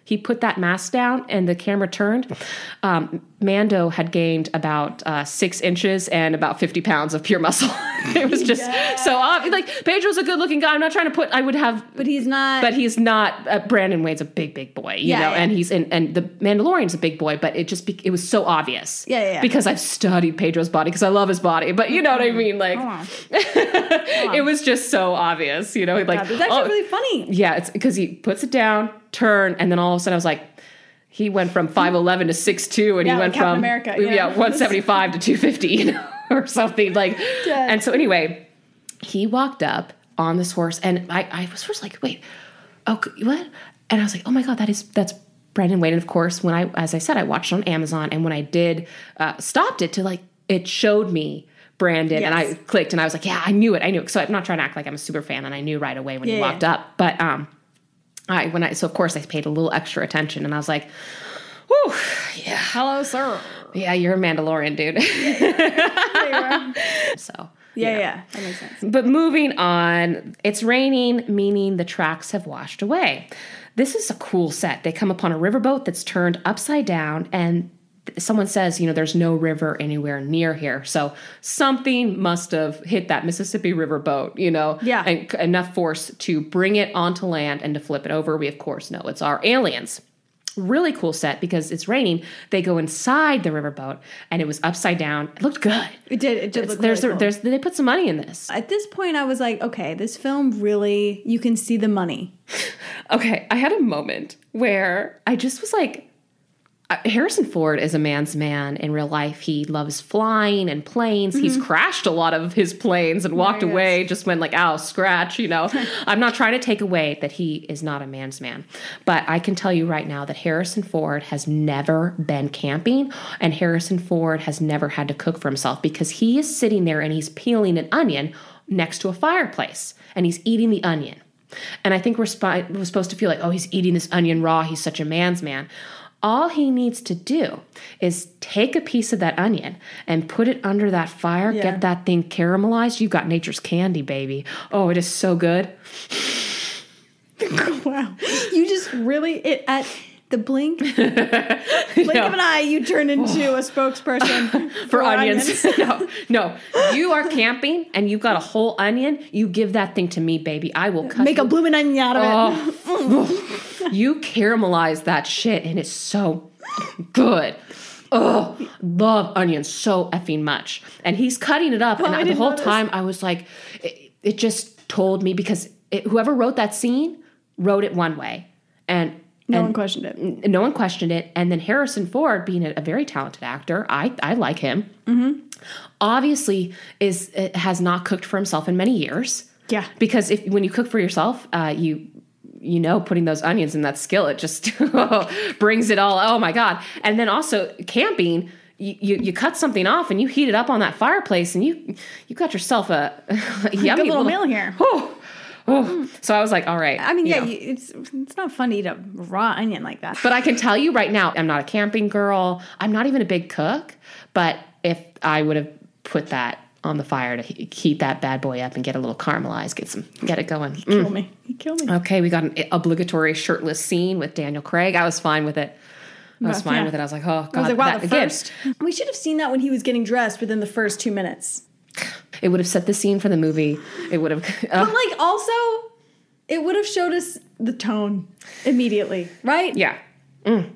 he put that mask down and the camera turned, um, Mando had gained about uh, six inches and about 50 pounds of pure muscle. it was just so obvious. Like, Pedro's a good looking guy. I'm not trying to put, I would have But he's not. but he's not. Uh, Brandon Wayne's a big, big boy, you Yeah, know, yeah. and he's in, and the Mandalorian's a big boy, but it just be, it was so obvious. Yeah, yeah. Because I've studied Pedro's body because I love his body, but you know what I mean. Like, it was just so obvious, you know. Like, it's actually oh, really funny. yeah, it's because he puts it down, turn, and then all of a sudden I was like. He went from five eleven to six two, and Yeah, he went Captain from America, yeah, yeah. one seventy five to two fifty, you know, or something like. Yeah. And so anyway, he walked up on this horse, and I, I was first like, wait, oh, c- what? And I was like, oh my god, that is that's Brandon Wayne. And of course, when I, as I said, I watched on Amazon, and when I did uh, stopped it to like, it showed me Brandon, and I clicked, and I was like, yeah, I knew it, I knew it. So I'm not trying to act like I'm a super fan, and I knew right away when he walked yeah. up. But um, I when I so of course I paid a little extra attention, and I was like, whew, yeah, Hello, sir. yeah, you're a Mandalorian, dude. yeah, so yeah, yeah, that makes sense. but moving on, it's raining, meaning the tracks have washed away. This is a cool set. They come upon a riverboat that's turned upside down, and someone says, you know, there's no river anywhere near here. So something must have hit that Mississippi River boat, you know, Yeah. and enough force to bring it onto land and to flip it over. We, of course, know it's our aliens really cool set because it's raining. They go inside the riverboat and it was upside down. It looked good. It did. It did look There's really cool. there's they put some money in this. At this point, I was like, okay, this film really, you can see the money. Okay, I had a moment where I just was like, Harrison Ford is a man's man in real life. He loves flying and planes. He's crashed a lot of his planes and walked Mm-hmm. Away, just went like, ow, scratch, you know. I'm not trying to take away that he is not a man's man. But I can tell you right now that Harrison Ford has never been camping and Harrison Ford has never had to cook for himself because he is sitting there and he's peeling an onion next to a fireplace and he's eating the onion. And I think we're, spi- we're supposed to feel like, oh, he's eating this onion raw. He's such a man's man. All he needs to do is take a piece of that onion and put it under that fire, Yeah. get that thing caramelized. You've got nature's candy, baby. Oh, it is so good. wow. You just really, it at the blink, blink of an eye, you turn into a spokesperson For onions. no, no. You are camping and you've got a whole onion. You give that thing to me, baby. I will cut Make a blooming onion out of it. Oh. Oh, you caramelize that shit and it's so good. Oh, love onions so effing much. And he's cutting it up. I and I, the whole notice. time I was like, it, it just told me because it, whoever wrote that scene wrote it one way. And No and one questioned it. n- no one questioned it. And then Harrison Ford, being a, a very talented actor, I, I like him. Obviously, is uh, has not cooked for himself in many years Yeah. because if when you cook for yourself, uh, you you know putting those onions in that skillet just brings it all. Oh my god! And then also camping. You, you, you cut something off and you heat it up on that fireplace and you you got yourself a, a yummy Good little meal here. Oh, oh. So I was like, all right. I mean, yeah, you, it's it's not fun to eat a raw onion like that. But I can tell you right now, I'm not a camping girl. I'm not even a big cook. But if I would have put that on the fire to heat that bad boy up and get a little caramelized, get some, get it going. Mm. Kill me. Kill me. Okay, we got an obligatory shirtless scene with Daniel Craig. I was fine with it. I was Yeah. fine with it. I was like, oh god, I was like, wow, that- the again, first. We should have seen that when he was getting dressed within the first two minutes. it would have set the scene for the movie. It would have. uh, But like also, it would have showed us the tone immediately, right? Yeah. Mm.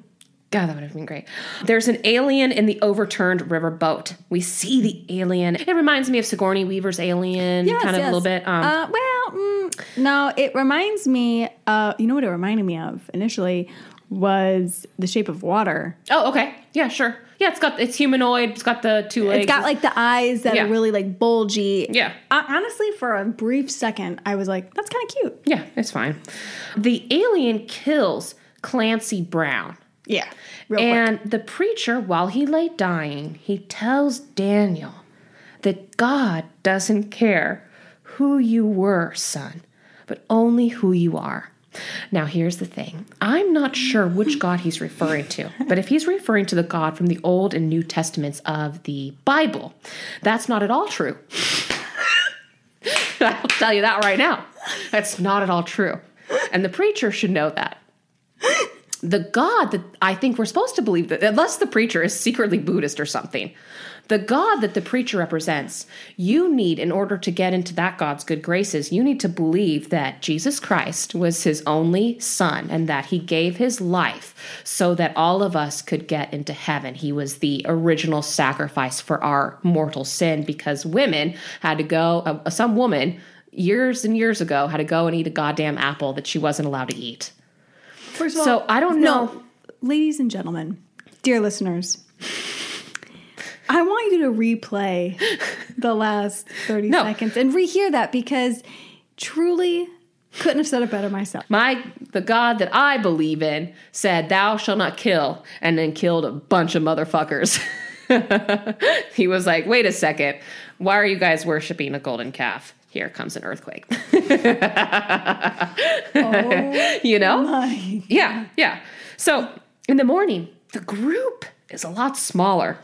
God, that would have been great. There's an alien in the overturned river boat. We see the alien. It reminds me of Sigourney Weaver's Alien, Yes, kind of yes. a little bit. Um, uh, well, mm, no, it reminds me. Uh, you know what it reminded me of initially was The Shape of Water. oh, okay. Yeah, sure. Yeah, it's got it's humanoid. It's got the two legs. It's got like the eyes that Yeah. are really like bulgy. Yeah. Uh, honestly, for a brief second, I was like, "That's kind of cute." yeah, it's fine. The alien kills Clancy Brown. Yeah, real quick. And the preacher, while he lay dying, he tells Daniel that God doesn't care who you were, son, but only who you are. Now, here's the thing I'm not sure which God he's referring to, but if he's referring to the God from the Old and New Testaments of the Bible, that's not at all true. I'll tell you that right now. That's not at all true. And the preacher should know that the God that I think we're supposed to believe that, unless the preacher is secretly Buddhist or something, the God that the preacher represents, you need, in order to get into that God's good graces, you need to believe that Jesus Christ was his only son and that he gave his life so that all of us could get into heaven. He was the original sacrifice for our mortal sin because women had to go, uh, some woman years and years ago had to go and eat a goddamn apple that she wasn't allowed to eat. First of So all, I don't know. no, ladies and gentlemen, dear listeners, I want you to replay the last 30 No. seconds and rehear that because truly couldn't have said it better myself. My the God that I believe in said, "Thou shalt not kill," and then killed a bunch of motherfuckers. he was like, wait a second. Why are you guys worshiping a golden calf? Here comes an earthquake. Oh you know? my. Yeah, yeah. So in the morning, the group is a lot smaller.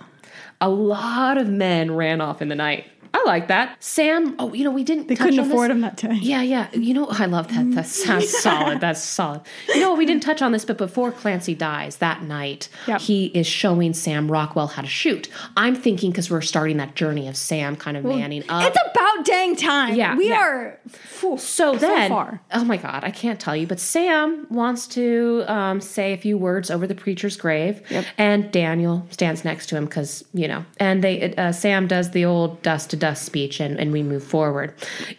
A lot of men ran off in the night. I like that. Sam, oh, you know, we didn't They couldn't afford this. them that day. Yeah, yeah. You know, I love that. That's, that's solid. That's solid. You know, we didn't touch on this, but before Clancy dies that night, Yep. he is showing Sam Rockwell how to shoot. I'm thinking because we're starting that journey of Sam kind of manning up. It's about dang time. Yeah, we yeah. are phew, So then, far. oh my God, I can't tell you, but Sam wants to um, say a few words over the preacher's grave, Yep. and Daniel stands next to him because you know, and they uh, Sam does the old dust to dust speech, and, and we move forward.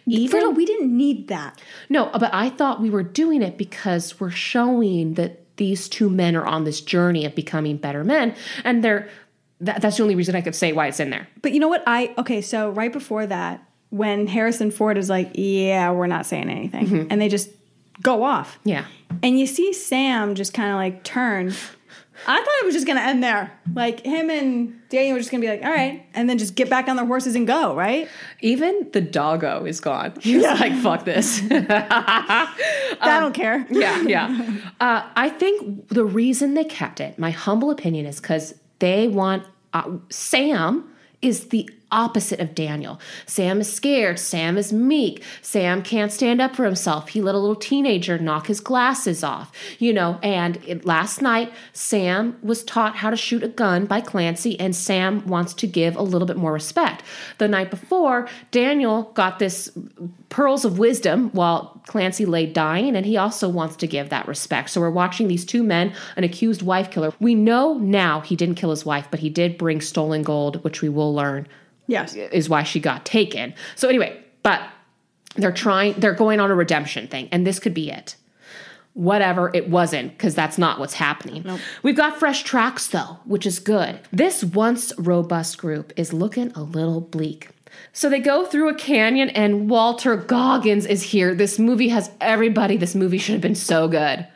Even we didn't need that. no, but I thought we were doing it because we're showing that these two men are on this journey of becoming better men, and they're. That, that's the only reason I could say why it's in there. But you know what? I okay. So right before that, when Harrison Ford is like, "Yeah, we're not saying anything," Mm-hmm. and they just go off, Yeah. and you see Sam just kind of like turn. I thought it was just gonna end there. Like him and Daniel were just gonna be like, "All right," and then just get back on their horses and go. Right? Even the doggo is gone. He was like, "Fuck this." I don't care. yeah, yeah. Uh, I think the reason they kept it, my humble opinion, is because they want uh, Sam is the opposite of Daniel. Sam is scared. Sam is meek. Sam can't stand up for himself. He let a little teenager knock his glasses off, you know. And it, last night, Sam was taught how to shoot a gun by Clancy, and Sam wants to give a little bit more respect. The night before, Daniel got this pearls of wisdom while Clancy lay dying, and he also wants to give that respect. So we're watching these two men, an accused wife killer. We know now he didn't kill his wife, but he did bring stolen gold, which we will learn Yes. is why she got taken. So anyway, but they're trying, they're going on a redemption thing, and this could be it. Whatever, it wasn't, because that's not what's happening. We've got fresh tracks, though, which is good. This once robust group is looking a little bleak. So they go through a canyon, and Walton Goggins is here. This movie has everybody. This movie should have been so good.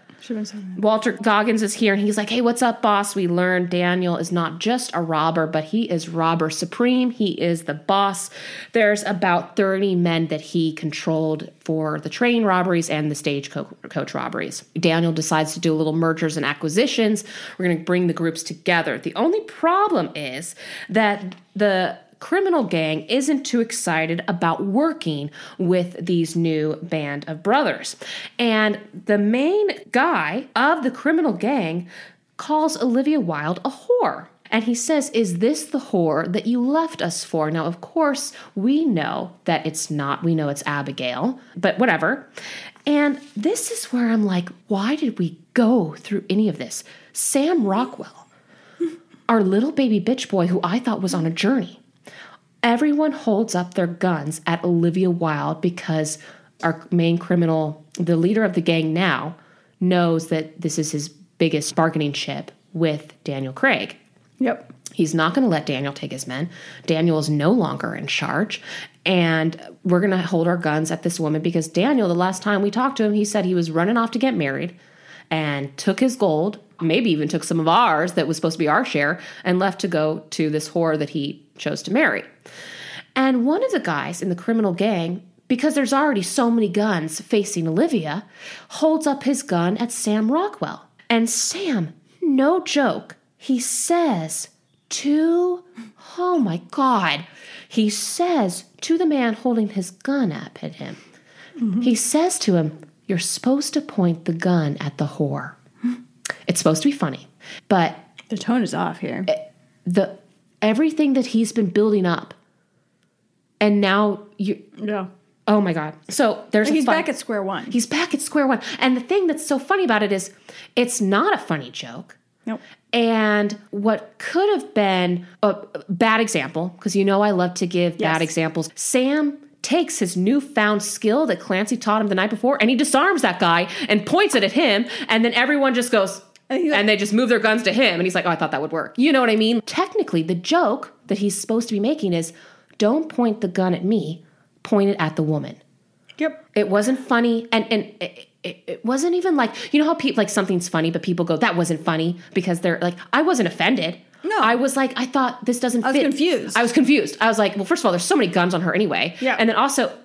Walton Goggins is here and he's like, Hey, what's up, boss? We learned Daniel is not just a robber, but he is robber supreme. He is the boss. There's about 30 men that he controlled for the train robberies and the stagecoach robberies. Daniel decides to do a little mergers and acquisitions. We're going to bring the groups together. The only problem is that the criminal gang isn't too excited about working with these new band of brothers. And the main guy of the criminal gang calls Olivia Wilde a whore. And he says, Is this the whore that you left us for? Now, of course, we know that it's not. We know it's Abigail, but whatever. And this is where I'm like, why did we go through any of this? Sam Rockwell, our little baby bitch boy who I thought was on a journey. Everyone holds up their guns at Olivia Wilde because our main criminal, the leader of the gang now, knows that this is his biggest bargaining chip with Daniel Craig. Yep. He's not going to let Daniel take his men. Daniel is no longer in charge. And we're going to hold our guns at this woman because Daniel, the last time we talked to him, he said he was running off to get married and took his gold, maybe even took some of ours that was supposed to be our share, and left to go to this whore that he chose to marry. And one of the guys in the criminal gang, because there's already so many guns facing Olivia, holds up his gun at Sam Rockwell. And Sam, no joke, he says to, oh my God, he says to the man holding his gun up at him, he says to him, You're supposed to point the gun at the whore. It's supposed to be funny, but The tone is off here. Eh, the everything that he's been building up, and now you, yeah. oh my god! So there's a He's back at square one. He's back at square one. And the thing that's so funny about it is it's not a funny joke. Nope. And what could have been a bad example, because you know I love to give bad examples. Sam takes his newfound skill that Clancy taught him the night before and he disarms that guy and points it at him. And then everyone just goes, And like- and they just move their guns to him. And he's like, oh, I thought that would work. You know what I mean? Technically, the joke that he's supposed to be making is don't point the gun at me, point it at the woman. Yep. It wasn't funny, and and it, it, it wasn't even like you know how people like something's funny, but people go that wasn't funny because they're like I wasn't offended. No. I was like, I thought this doesn't I was fit. confused. I was confused. I was like, well, first of all, there's so many guns on her anyway. Yeah. And then also,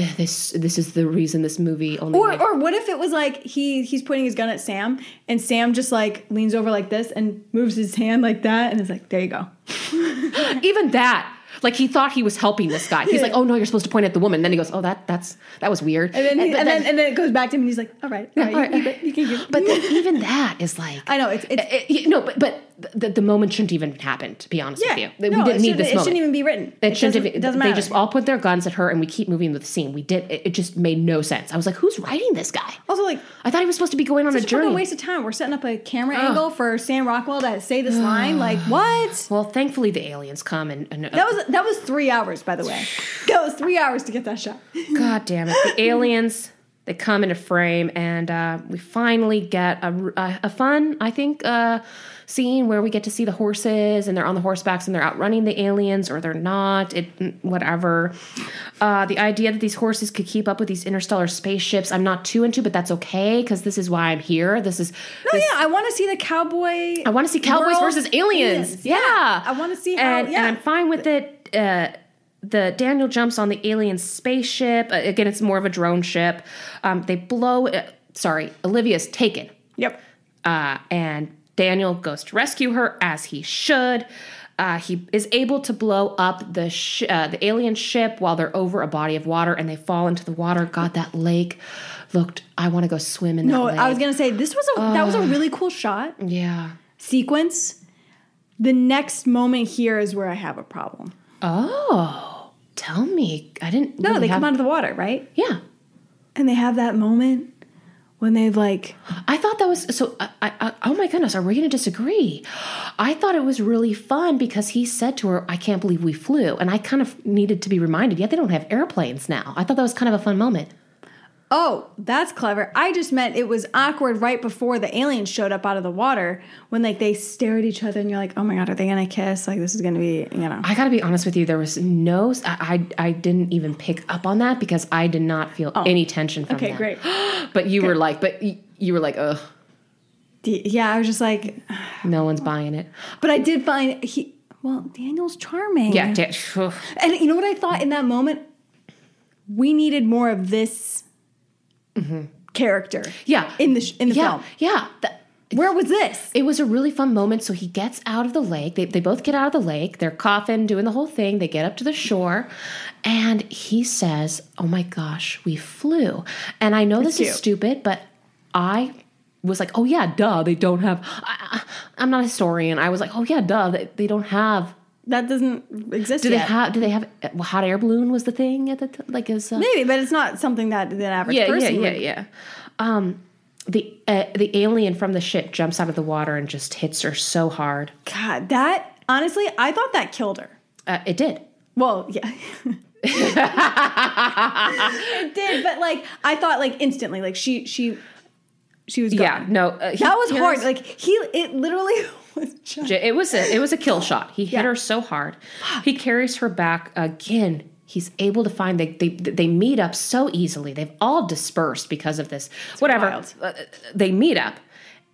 Eh, this this is the reason this movie only. Or, made- or what if it was like he he's pointing his gun at Sam and Sam just like leans over like this and moves his hand like that and is like, there you go. even that. Like he thought he was helping this guy. He's like, "Oh no, you're supposed to point at the woman." Then he goes, "Oh, that that's that was weird." And then, he, but and, then, and then it goes back to him and he's like, all right, all right, all right. you, you, you can but then even that is like, I know it's it's eh, eh, It- it- no, but but the, the moment shouldn't even happen. To be honest yeah. with you, we no, didn't it need this It moment. shouldn't even be written. It shouldn't doesn't, have. It doesn't matter. they just all put their guns at her, and we keep moving with the scene. We did. It, it just made no sense. I was like, "Who's writing this guy?" also like I thought he was supposed to be going on a It's a journey. waste of time. We're setting up a camera angle for Sam Rockwell to say this line. Like what? well, thankfully the aliens come and, and uh, That was that was three hours, by the way. That was three hours to get that shot. God damn it. The aliens, they come into frame, and uh, we finally get a, a, a fun, I think, uh, scene where we get to see the horses, and they're on the horsebacks, and they're outrunning the aliens, or they're not, it, whatever. Uh, the idea that these horses could keep up with these interstellar spaceships, I'm not too into, but that's okay, because this is why I'm here. This is. Oh yeah, I want to see the cowboy. I want to see cowboys versus aliens. Yeah. I want to see how. and, yeah, and I'm fine with it. Uh, the Daniel jumps on the alien spaceship. Uh, again, it's more of a drone ship. Um, they blow. Uh, sorry, Olivia's taken, yep. uh, and Daniel goes to rescue her as he should. Uh, he is able to blow up the sh- uh, the alien ship while they're over a body of water, and they fall into the water. God, that lake looked. I want to go swim in that No, lake. I was gonna say this was a that was a really cool shot yeah. sequence. The next moment here is where I have a problem. Oh, tell me. I didn't. No, really they have- come out of the water, right? Yeah. And they have that moment when they like I thought that was so. I, I, oh my goodness, are we going to disagree? I thought it was really fun because he said to her, "I can't believe we flew," and I kind of needed to be reminded. Yet they don't have airplanes now. I thought that was kind of a fun moment. Oh, that's clever. I just meant it was awkward right before the aliens showed up out of the water when like they stare at each other and you're like, oh my god, are they gonna kiss? Like this is gonna be, you know. I got to be honest with you. There was no. I, I I didn't even pick up on that because I did not feel oh. any tension from Oh. Okay, that. great. But you were like, but y- you were like, ugh, Yeah, I was just like, no one's buying it. but I did find he. Well, Daniel's charming. Yeah, And you know what I thought in that moment? We needed more of this character. yeah, In the sh- in the yeah, film. yeah. That- Where was this? it was a really fun moment. So he gets out of the lake. They, they both get out of the lake. They're coughing, doing the whole thing. They get up to the shore, and he says, "Oh my gosh, we flew." And I know this cute. is stupid, but I was like, "Oh yeah, duh. They don't have." I, I'm not a historian. I was like, "Oh yeah, duh. They, they don't have." That doesn't exist Do they yet. have? Do they have? Well, hot air balloon was the thing at the t- like as. Uh, Maybe, but it's not something that the average yeah, yeah, person yeah, would. yeah. Um, the uh, the alien from the ship jumps out of the water and just hits her so hard. God, that honestly, I thought that killed her. Uh, it did. Well, yeah. it did, but like I thought like instantly, like she she she was gone. Yeah, no, uh, he- That was hard. Like he it literally was just J- It was a it was a kill shot. He hit Yeah. her so hard. He carries her back again. He's able to find they they they meet up so easily. They've all dispersed because of this. Whatever. wild. Uh, they meet up.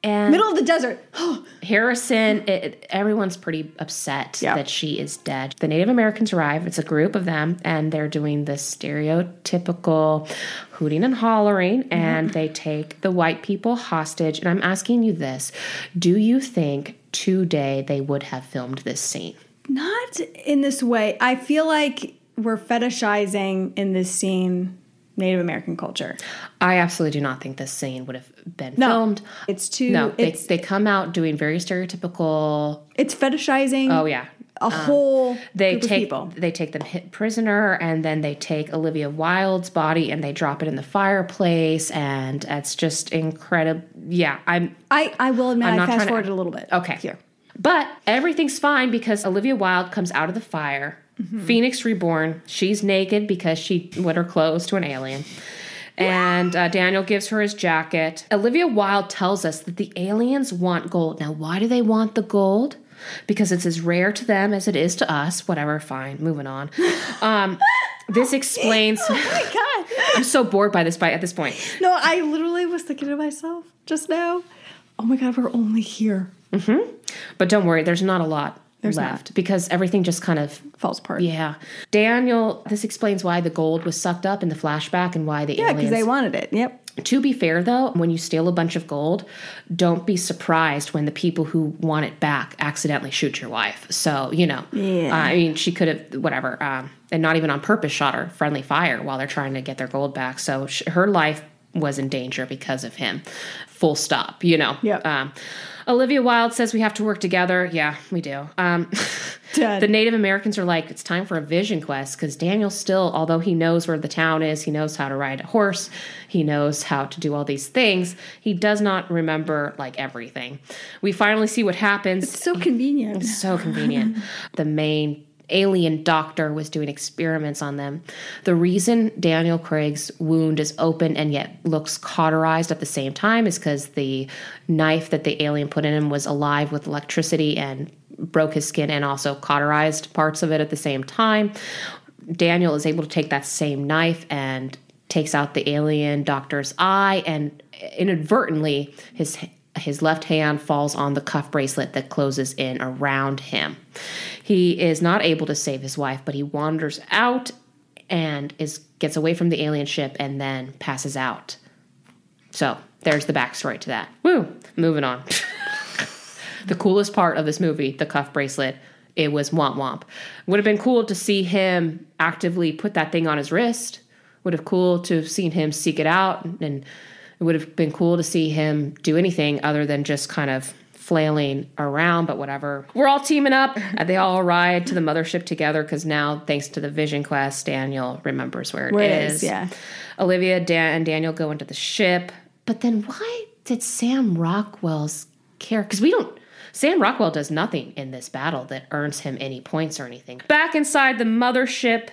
And middle of the desert. Harrison, it, it- everyone's pretty upset Yeah. that she is dead. The Native Americans arrive. It's a group of them, and they're doing this stereotypical hooting and hollering, and they take the white people hostage. And I'm asking you this Do you think today they would have filmed this scene? Not in this way. I feel like we're fetishizing in this scene Native American culture. I absolutely do not think this scene would have been No. filmed. It's too No, they, it's they come out doing very stereotypical. it's fetishizing Oh, yeah. A whole they group of take people. they take them hit prisoner and then they take Olivia Wilde's body and they drop it in the fireplace and it's just incredible. Yeah, I'm I, I will admit I'm I fast to- a little bit. okay Here. But everything's fine because Olivia Wilde comes out of the fire. Mm-hmm. Phoenix reborn. She's naked because she wet her clothes to an alien. And uh, Daniel gives her his jacket. Olivia Wilde tells us that the aliens want gold. Now, why do they want the gold? Because it's as rare to them as it is to us. Whatever, fine, moving on. Um, this explains. Oh my god. I'm so bored by this by at this point. No, I literally was thinking to myself just now, oh my god, we're only here. Mm-hmm. But don't worry, there's not a lot There's left because everything just kind of Falls apart. yeah. Daniel, this explains why the gold was sucked up in the flashback and why the Yeah, because they wanted it. Yep. To be fair, though, when you steal a bunch of gold, don't be surprised when the people who want it back accidentally shoot your wife. So you know, Yeah. uh, I mean, she could have whatever, um, and not even on purpose shot her friendly fire while they're trying to get their gold back. So sh- her life was in danger because of him. Full stop. You know. Yep. Um, Olivia Wilde says we have to work together. Yeah, we do. Um, the Native Americans are like, it's time for a vision quest because Daniel still, although he knows where the town is, he knows how to ride a horse, he knows how to do all these things, he does not remember like everything. We finally see what happens. It's so convenient. So convenient. the main alien doctor was doing experiments on them. The reason Daniel Craig's wound is open and yet looks cauterized at the same time is because the knife that the alien put in him was alive with electricity and broke his skin and also cauterized parts of it at the same time. Daniel is able to take that same knife and takes out the alien doctor's eye and inadvertently his his left hand falls on the cuff bracelet that closes in around him. He is not able to save his wife, but he wanders out and is gets away from the alien ship and then passes out. So there's the backstory to that. Woo! Moving on. the coolest part of this movie, the cuff bracelet, it was womp womp. Would have been cool to see him actively put that thing on his wrist. Would have cool to have seen him seek it out, and it would have been cool to see him do anything other than just kind of flailing around. But whatever. We're all teaming up. They all ride to the mothership together because now, thanks to the Vision Quest, Daniel remembers where, Where it it is. is, yeah. Olivia Dan, and Daniel go into the ship. But then why did Sam Rockwell's care? Because we don't. Sam Rockwell does nothing in this battle that earns him any points or anything. Back inside the mothership,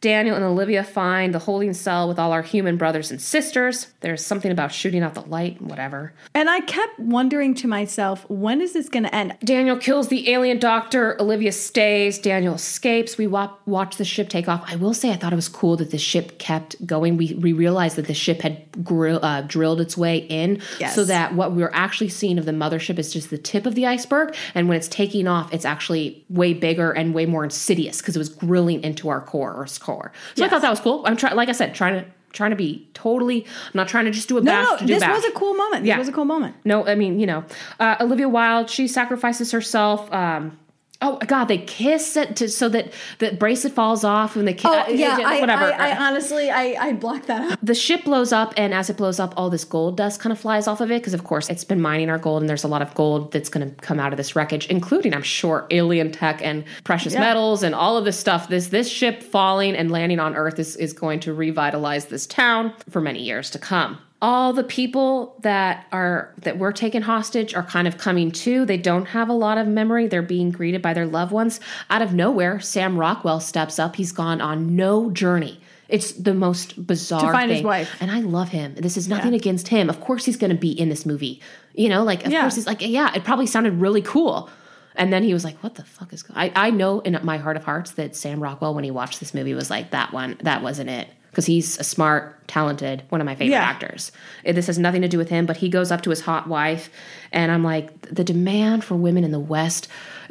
Daniel and Olivia find the holding cell with all our human brothers and sisters. There's something about shooting out the light, whatever. And I kept wondering to myself, when is this going to end? Daniel kills the alien doctor. Olivia stays. Daniel escapes. We wa- watch the ship take off. I will say, I thought it was cool that the ship kept going. We, we realized that the ship had grill, uh, drilled its way in Yes. so that what we were actually seeing of the mothership is just the tip of the iceberg. And when it's taking off, it's actually way bigger and way more insidious because it was grilling into our core, Earth's core. So I thought that was cool. I'm trying, like I said, trying to trying to be totally. I'm not trying to just do a No, bash no, to do this bash. was a cool moment. This Yeah. was a cool moment. No, I mean, you know, uh, Olivia Wilde, she sacrifices herself. Um, oh God, they kiss it to, so that the bracelet falls off when they kiss. Oh yeah, I, whatever. I, I honestly, I, I blocked that out. the ship blows up, and as it blows up, all this gold dust kind of flies off of it because, of course, it's been mining our gold, and there's a lot of gold that's going to come out of this wreckage, including, I'm sure, alien tech and precious Yeah. metals and all of this stuff. This this ship falling and landing on Earth is is going to revitalize this town for many years to come. All the people that are that were taken hostage are kind of coming to. They don't have a lot of memory. They're being greeted by their loved ones. Out of nowhere, Sam Rockwell steps up. He's gone on no journey. It's the most bizarre to find his wife. And I love him. This is nothing Yeah. against him. Of course he's going to be in this movie. You know, like of Yeah. course he's like yeah, it probably sounded really cool. And then he was like, "What the fuck is?" Go-? I I know in my heart of hearts that Sam Rockwell, when he watched this movie, was like, "That one, that wasn't it," because he's a smart, talented, one of my favorite Yeah. actors. This has nothing to do with him, but he goes up to his hot wife, and I'm like, the demand for women in the West,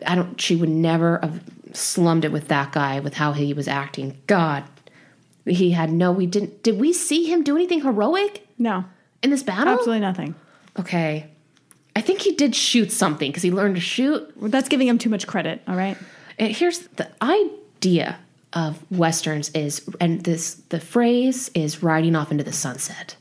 I don't. She would never have slummed it with that guy with how he was acting. God, he had no. We didn't. Did we see him do anything heroic No, in this battle? absolutely nothing. Okay. I think he did shoot something because he learned to shoot. That's giving him too much credit. All right. And here's the idea of westerns is, and this the phrase is riding off into the sunset.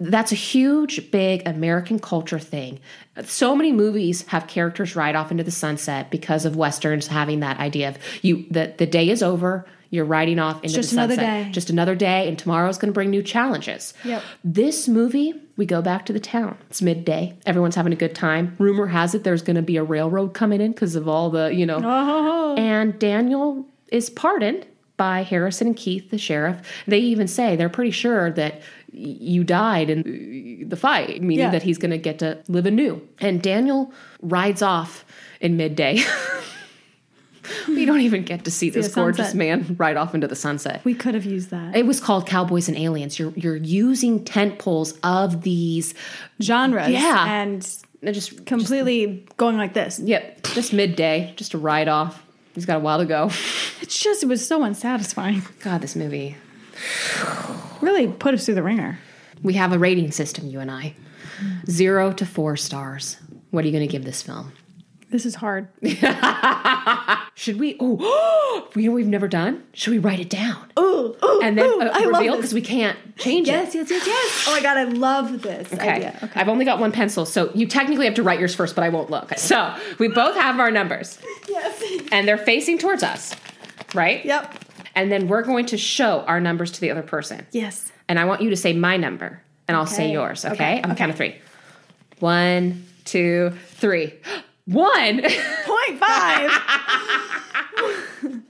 That's a huge, big American culture thing. So many movies have characters ride off into the sunset because of westerns having that idea of you that the day is over, you're riding off into just the another sunset. day. Just another day, and tomorrow's going to bring new challenges. Yep. This movie, we go back to the town. It's midday. Everyone's having a good time. Rumor has it there's going to be a railroad coming in because of all the, you know. Oh, And Daniel is pardoned by Harrison and Keith, the sheriff. They even say they're pretty sure that you died in the fight, meaning Yeah. that he's going to get to live anew. And Daniel rides off in midday. we don't even get to see this gorgeous man ride off into the sunset. we could have used that It was called Cowboys and Aliens. You're you're using tent poles of these genres. Yeah. and just completely going like this. Yep, just midday, just a ride off. He's got a while to go. It's just it was so unsatisfying. God, this movie. Really put us through the ringer. We have a rating system, you and I. Zero to four stars. What are you going to give this film? This is hard. Should we? Oh, you know we've never done. Should we write it down Oh, ooh, and then ooh, uh, reveal because we can't change Yes, it? yes, yes, yes. Yes. Oh my god, I love this Okay. idea. Okay. I've only got one pencil, so you technically have to write yours first, but I won't look. So we both have our numbers, Yes. and they're facing towards us, right? Yep. And then we're going to show our numbers to the other person. Yes. And I want you to say my number, and I'll say yours. Okay? Okay, I'm okay. count of three. One, two, three. One. Point five.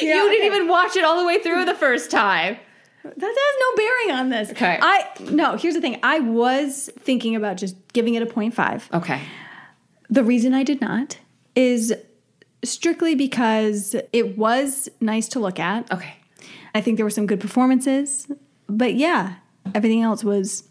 you didn't even watch it all the way through the first time. That has no bearing on this. Okay. I no. Here's the thing. I was thinking about just giving it a point five. Okay. The reason I did not is strictly because it was nice to look at. Okay. I think there were some good performances, but yeah, everything else was.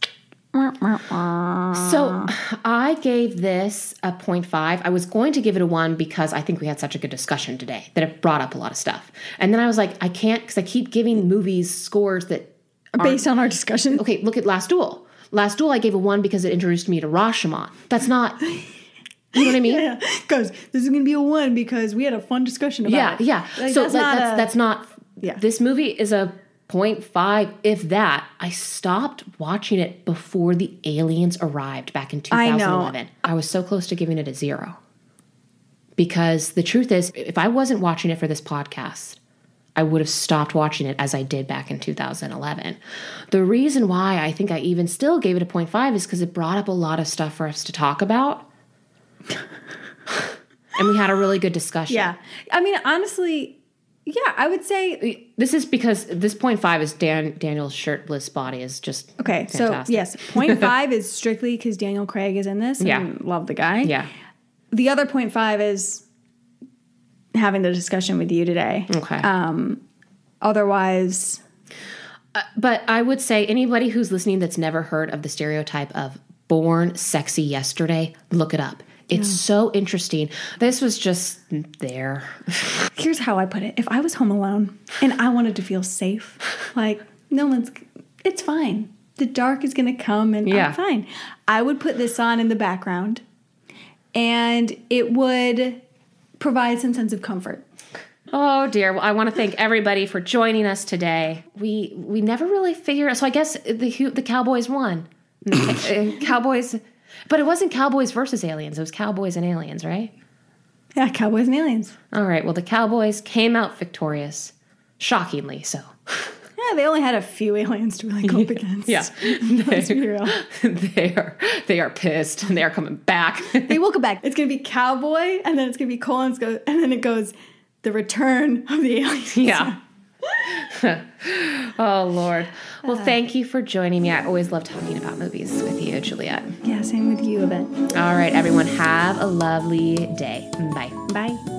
So I gave this a 0.5. I was going to give it a 1 because I think we had such a good discussion today that it brought up a lot of stuff. And then I was like, I can't because I keep giving movies scores that Based on our discussion, okay, look at Last Duel. Last Duel I gave a 1 because it introduced me to Rashomon. That's not You know what I mean? yeah, because this is going to be a one because we had a fun discussion about Yeah, it. yeah. Like, so that's that- not that's a- that's not. Yeah. This movie is a 0.5, if that. I stopped watching it before the aliens arrived back in I know. 2011. I, was so close to giving it a zero. Because the truth is, if I wasn't watching it for this podcast, I would have stopped watching it as I did back in 2011. The reason why I think I even still gave it a 0.5 is because it brought up a lot of stuff for us to talk about. and we had a really good discussion. Yeah, I mean, honestly, yeah, I would say This is because this point five is Dan Daniel's shirtless body is just okay. Fantastic. So yes, point five is strictly because Daniel Craig is in this. And Yeah. love the guy. yeah The other point five is having the discussion with you today. okay. Um, Otherwise, but I would say anybody who's listening that's never heard of the stereotype of born sexy yesterday, look it up. It's so interesting. This was just there. here's how I put it: If I was home alone and I wanted to feel safe, like no one's, it's fine. The dark is going to come, and Yeah. I'm fine. I would put this on in the background, and it would provide some sense of comfort. Oh dear. Well, I want to thank everybody for joining us today. We we never really figured. So I guess the the Cowboys won. Uh, Cowboys, but it wasn't Cowboys versus aliens. It was Cowboys and aliens, right? Yeah, cowboys and aliens. All right. Well, the Cowboys came out victorious, shockingly so. Yeah, they only had a few aliens to really go up against. Yeah, let's be real. they are they are pissed and they are coming back. They will come back. It's gonna be cowboy, and then it's gonna be colons go, and then it goes the return of the aliens. yeah. oh Lord. Well, uh, thank you for joining me. I always love talking about movies with you, Juliet. Yeah, same with you, Yvette. All right, everyone, have a lovely day. Bye. Bye.